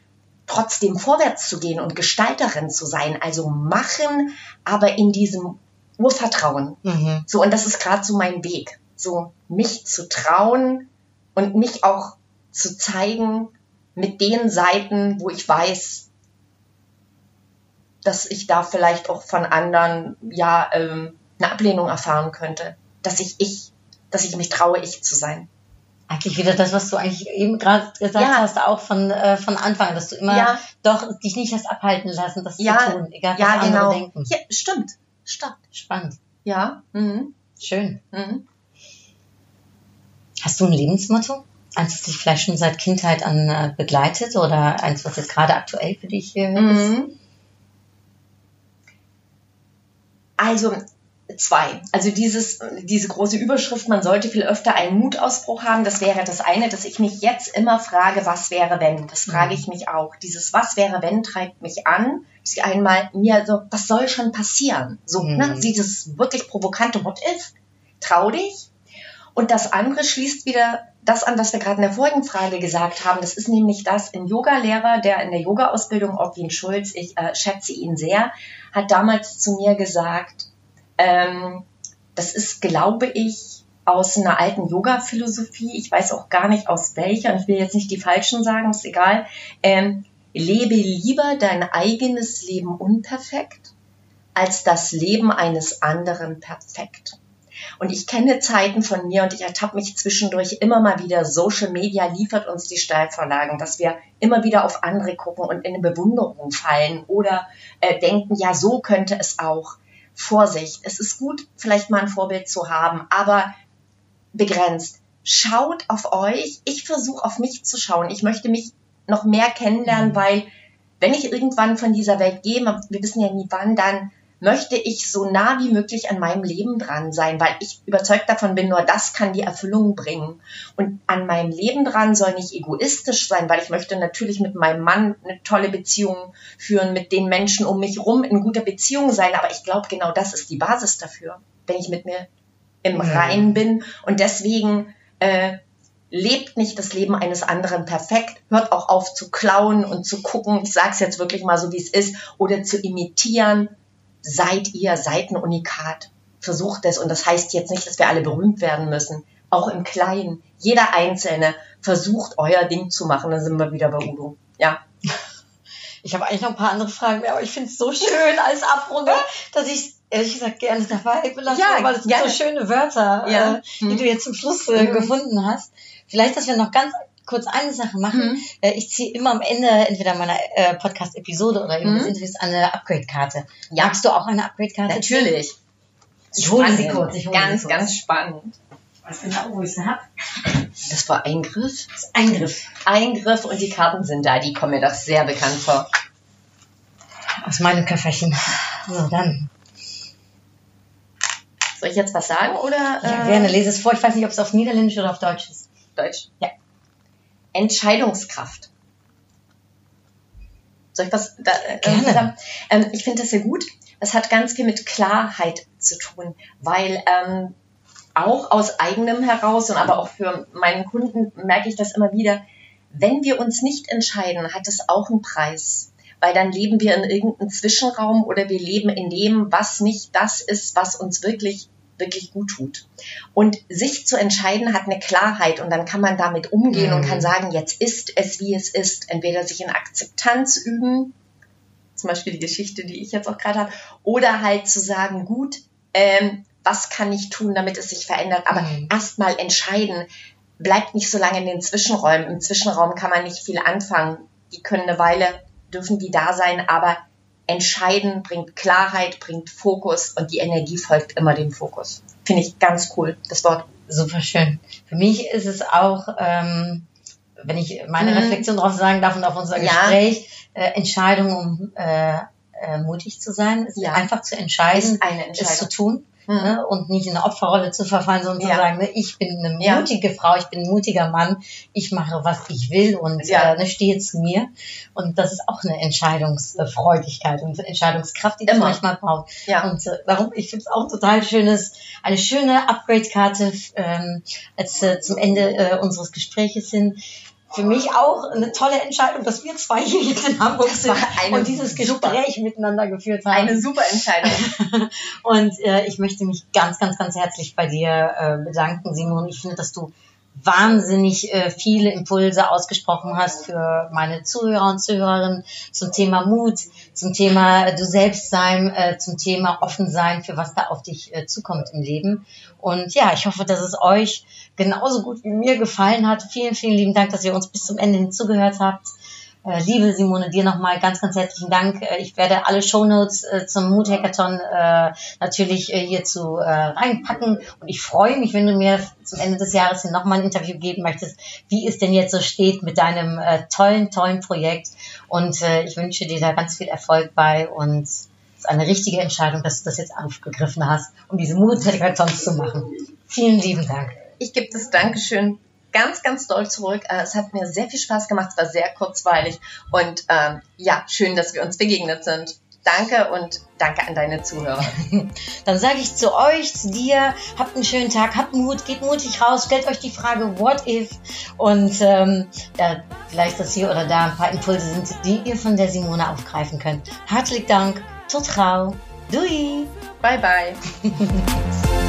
B: trotzdem vorwärts zu gehen und Gestalterin zu sein. Also machen, aber in diesem Urvertrauen.
A: Mhm.
B: So, und das ist gerade so mein Weg. So, mich zu trauen und mich auch zu zeigen mit den Seiten, wo ich weiß, dass ich da vielleicht auch von anderen, ja, ähm, eine Ablehnung erfahren könnte. Dass ich ich, dass ich mich traue, ich zu sein.
A: Eigentlich wieder das, was du eigentlich eben gerade gesagt
B: Ja.
A: hast, auch von, äh, von Anfang, dass du immer
B: Ja.
A: doch dich nicht hast abhalten lassen, das
B: Ja,
A: zu tun, egal was
B: ja,
A: andere
B: genau.
A: denken.
B: Ja, stimmt. Stimmt.
A: Spannend.
B: Ja. Mhm.
A: Schön.
B: Mhm.
A: Hast du ein Lebensmotto? Eins, das dich vielleicht schon seit Kindheit an äh, begleitet oder eins, was jetzt gerade aktuell für dich äh, ist?
B: Mhm. Also zwei. Also dieses, diese große Überschrift, man sollte viel öfter einen Mutausbruch haben, das wäre das eine, dass ich mich jetzt immer frage, was wäre wenn? Das frage ich mich auch. Dieses Was wäre wenn treibt mich an, dass ich einmal mir so, was soll schon passieren? So,
A: Mhm.
B: ne, dieses wirklich provokante What if? Trau dich. Und das andere schließt wieder das an, was wir gerade in der vorigen Frage gesagt haben. Das ist nämlich das, ein Yoga-Lehrer, der in der Yoga-Ausbildung, Orwin Schulz, ich äh, schätze ihn sehr, hat damals zu mir gesagt, ähm, das ist, glaube ich, aus einer alten Yoga-Philosophie. Ich weiß auch gar nicht aus welcher und ich will jetzt nicht die falschen sagen, ist egal. Ähm, lebe lieber dein eigenes Leben unperfekt als das Leben eines anderen perfekt. Und ich kenne Zeiten von mir und ich ertappe mich zwischendurch immer mal wieder. Social Media liefert uns die Steilvorlagen, dass wir immer wieder auf andere gucken und in eine Bewunderung fallen oder äh, denken, ja, so könnte es auch. Vorsicht, es ist gut, vielleicht mal ein Vorbild zu haben, aber begrenzt. Schaut auf euch. Ich versuche auf mich zu schauen. Ich möchte mich noch mehr kennenlernen, weil wenn ich irgendwann von dieser Welt gehe, wir wissen ja nie wann, dann möchte ich so nah wie möglich an meinem Leben dran sein, weil ich überzeugt davon bin, nur das kann die Erfüllung bringen. Und an meinem Leben dran soll nicht egoistisch sein, weil ich möchte natürlich mit meinem Mann eine tolle Beziehung führen, mit den Menschen um mich rum in guter Beziehung sein. Aber ich glaube, genau das ist die Basis dafür, wenn ich mit mir im
A: Mhm.
B: Reinen bin. Und deswegen äh, lebt nicht das Leben eines anderen perfekt, hört auch auf zu klauen und zu gucken, ich sage es jetzt wirklich mal so, wie es ist, oder zu imitieren. Seid ihr, seid ein Unikat. Versucht es. Und das heißt jetzt nicht, dass wir alle berühmt werden müssen. Auch im Kleinen. Jeder Einzelne versucht, euer Ding zu machen. Dann sind wir wieder bei Udo. Ja. <laughs>
A: Ich habe eigentlich noch ein paar andere Fragen mehr, aber ich finde es so schön als Abrunde, <laughs> dass ich ehrlich gesagt gerne dabei belasse,
B: Ja,
A: weil es so schöne Wörter,
B: Ja.
A: äh, die du jetzt zum Schluss äh,
B: Mhm.
A: gefunden hast. Vielleicht, dass wir noch ganz kurz eine Sache machen.
B: Mhm.
A: Äh, ich ziehe immer am Ende entweder meiner äh, Podcast-Episode oder
B: Mhm.
A: des Interviews eine Upgrade-Karte.
B: Ja.
A: Magst du auch eine Upgrade-Karte?
B: Natürlich.
A: Ich hole sie kurz. Ich hole sie
B: ganz,
A: kurz.
B: ganz spannend.
A: Ich weiß genau, wo ich sie habe.
B: Das war Eingriff.
A: Das ist Eingriff.
B: Eingriff und die Karten sind da. Die kommen mir doch sehr bekannt vor.
A: Aus meinem Köfferchen. So, dann.
B: Soll ich jetzt was sagen oder?
A: Ja,
B: äh,
A: gerne, lese es vor. Ich weiß nicht, ob es auf Niederländisch oder auf Deutsch ist.
B: Deutsch.
A: Ja.
B: Entscheidungskraft. Soll ich was da, äh,
A: Gerne.
B: Ähm, ich finde das sehr gut. Das hat ganz viel mit Klarheit zu tun, weil ähm, auch aus eigenem heraus und aber auch für meinen Kunden merke ich das immer wieder, wenn wir uns nicht entscheiden, hat es auch einen Preis. Weil dann leben wir in irgendeinem Zwischenraum oder wir leben in dem, was nicht das ist, was uns wirklich, wirklich gut tut. Und sich zu entscheiden hat eine Klarheit und dann kann man damit umgehen und
A: Mhm.
B: kann sagen, jetzt ist es, wie es ist. Entweder sich in Akzeptanz üben, zum Beispiel die Geschichte, die ich jetzt auch gerade habe, oder halt zu sagen, gut, ähm, was kann ich tun, damit es sich verändert, aber
A: Mhm.
B: erstmal entscheiden. bleibt nicht so lange in den Zwischenräumen. Im Zwischenraum kann man nicht viel anfangen. Die können eine Weile, dürfen die da sein, aber entscheiden bringt Klarheit, bringt Fokus und die Energie folgt immer dem Fokus. Finde ich ganz cool, das Wort.
A: Super schön. Für mich ist es auch, ähm, wenn ich meine
B: Mhm.
A: Reflexion drauf sagen darf und auf unser
B: Ja.
A: Gespräch, äh, Entscheidung, um äh, äh, mutig zu sein,
B: Ja.
A: einfach zu entscheiden,
B: Ist eine
A: es zu
B: Entscheidung.
A: tun.
B: Mhm.
A: Ne, und nicht in eine Opferrolle zu verfallen, sondern
B: Ja.
A: zu sagen, ne, ich bin eine
B: Ja.
A: mutige Frau, ich bin ein mutiger Mann, ich mache, was ich will und
B: Ja.
A: äh, ne, stehe zu mir. Und das ist auch eine Entscheidungsfreudigkeit und Entscheidungskraft, die das
B: Immer.
A: manchmal braucht.
B: Ja.
A: Und äh, darum, ich finde es auch total schönes, eine schöne Upgrade-Karte ähm, als äh, zum Ende äh, unseres Gespräches hin. Für mich auch eine tolle Entscheidung, dass wir zwei hier jetzt in Hamburg sind und dieses
B: super-
A: Gespräch miteinander geführt haben.
B: Eine super Entscheidung. <laughs>
A: Und äh, ich möchte mich ganz, ganz, ganz herzlich bei dir äh, bedanken, Simon. Ich finde, dass du wahnsinnig äh, viele Impulse ausgesprochen hast für meine Zuhörer und Zuhörerinnen zum Thema Mut, zum Thema äh, du selbst sein, äh, zum Thema offen sein, für was da auf dich äh, zukommt im Leben. Und ja, ich hoffe, dass es euch genauso gut wie mir gefallen hat. Vielen, vielen lieben Dank, dass ihr uns bis zum Ende hin zugehört habt. Äh, liebe Simone, dir nochmal ganz, ganz herzlichen Dank. Äh, ich werde alle Shownotes äh, zum Mood Hackathon natürlich äh, hierzu reinpacken und ich freue mich, wenn du mir zum Ende des Jahres hin nochmal ein Interview geben möchtest, wie es denn jetzt so steht mit deinem tollen, tollen Projekt und ich wünsche dir da ganz viel Erfolg bei und es ist eine richtige Entscheidung, dass du das jetzt aufgegriffen hast, um diese Mood Hackathons zu machen. Vielen lieben Dank.
B: Ich gebe das Dankeschön ganz, ganz doll zurück. Äh, Es hat mir sehr viel Spaß gemacht, es war sehr kurzweilig und ähm, ja, schön, dass wir uns begegnet sind. Danke und danke an deine Zuhörer. <laughs>
A: Dann sage ich zu euch, zu dir, habt einen schönen Tag, habt Mut, geht mutig raus, stellt euch die Frage, what if? Und ähm, ja, vielleicht, dass hier oder da ein paar Impulse sind, die ihr von der Simone aufgreifen könnt. Herzlichen Dank, tot gauw, doei!
B: Bye, bye. <laughs>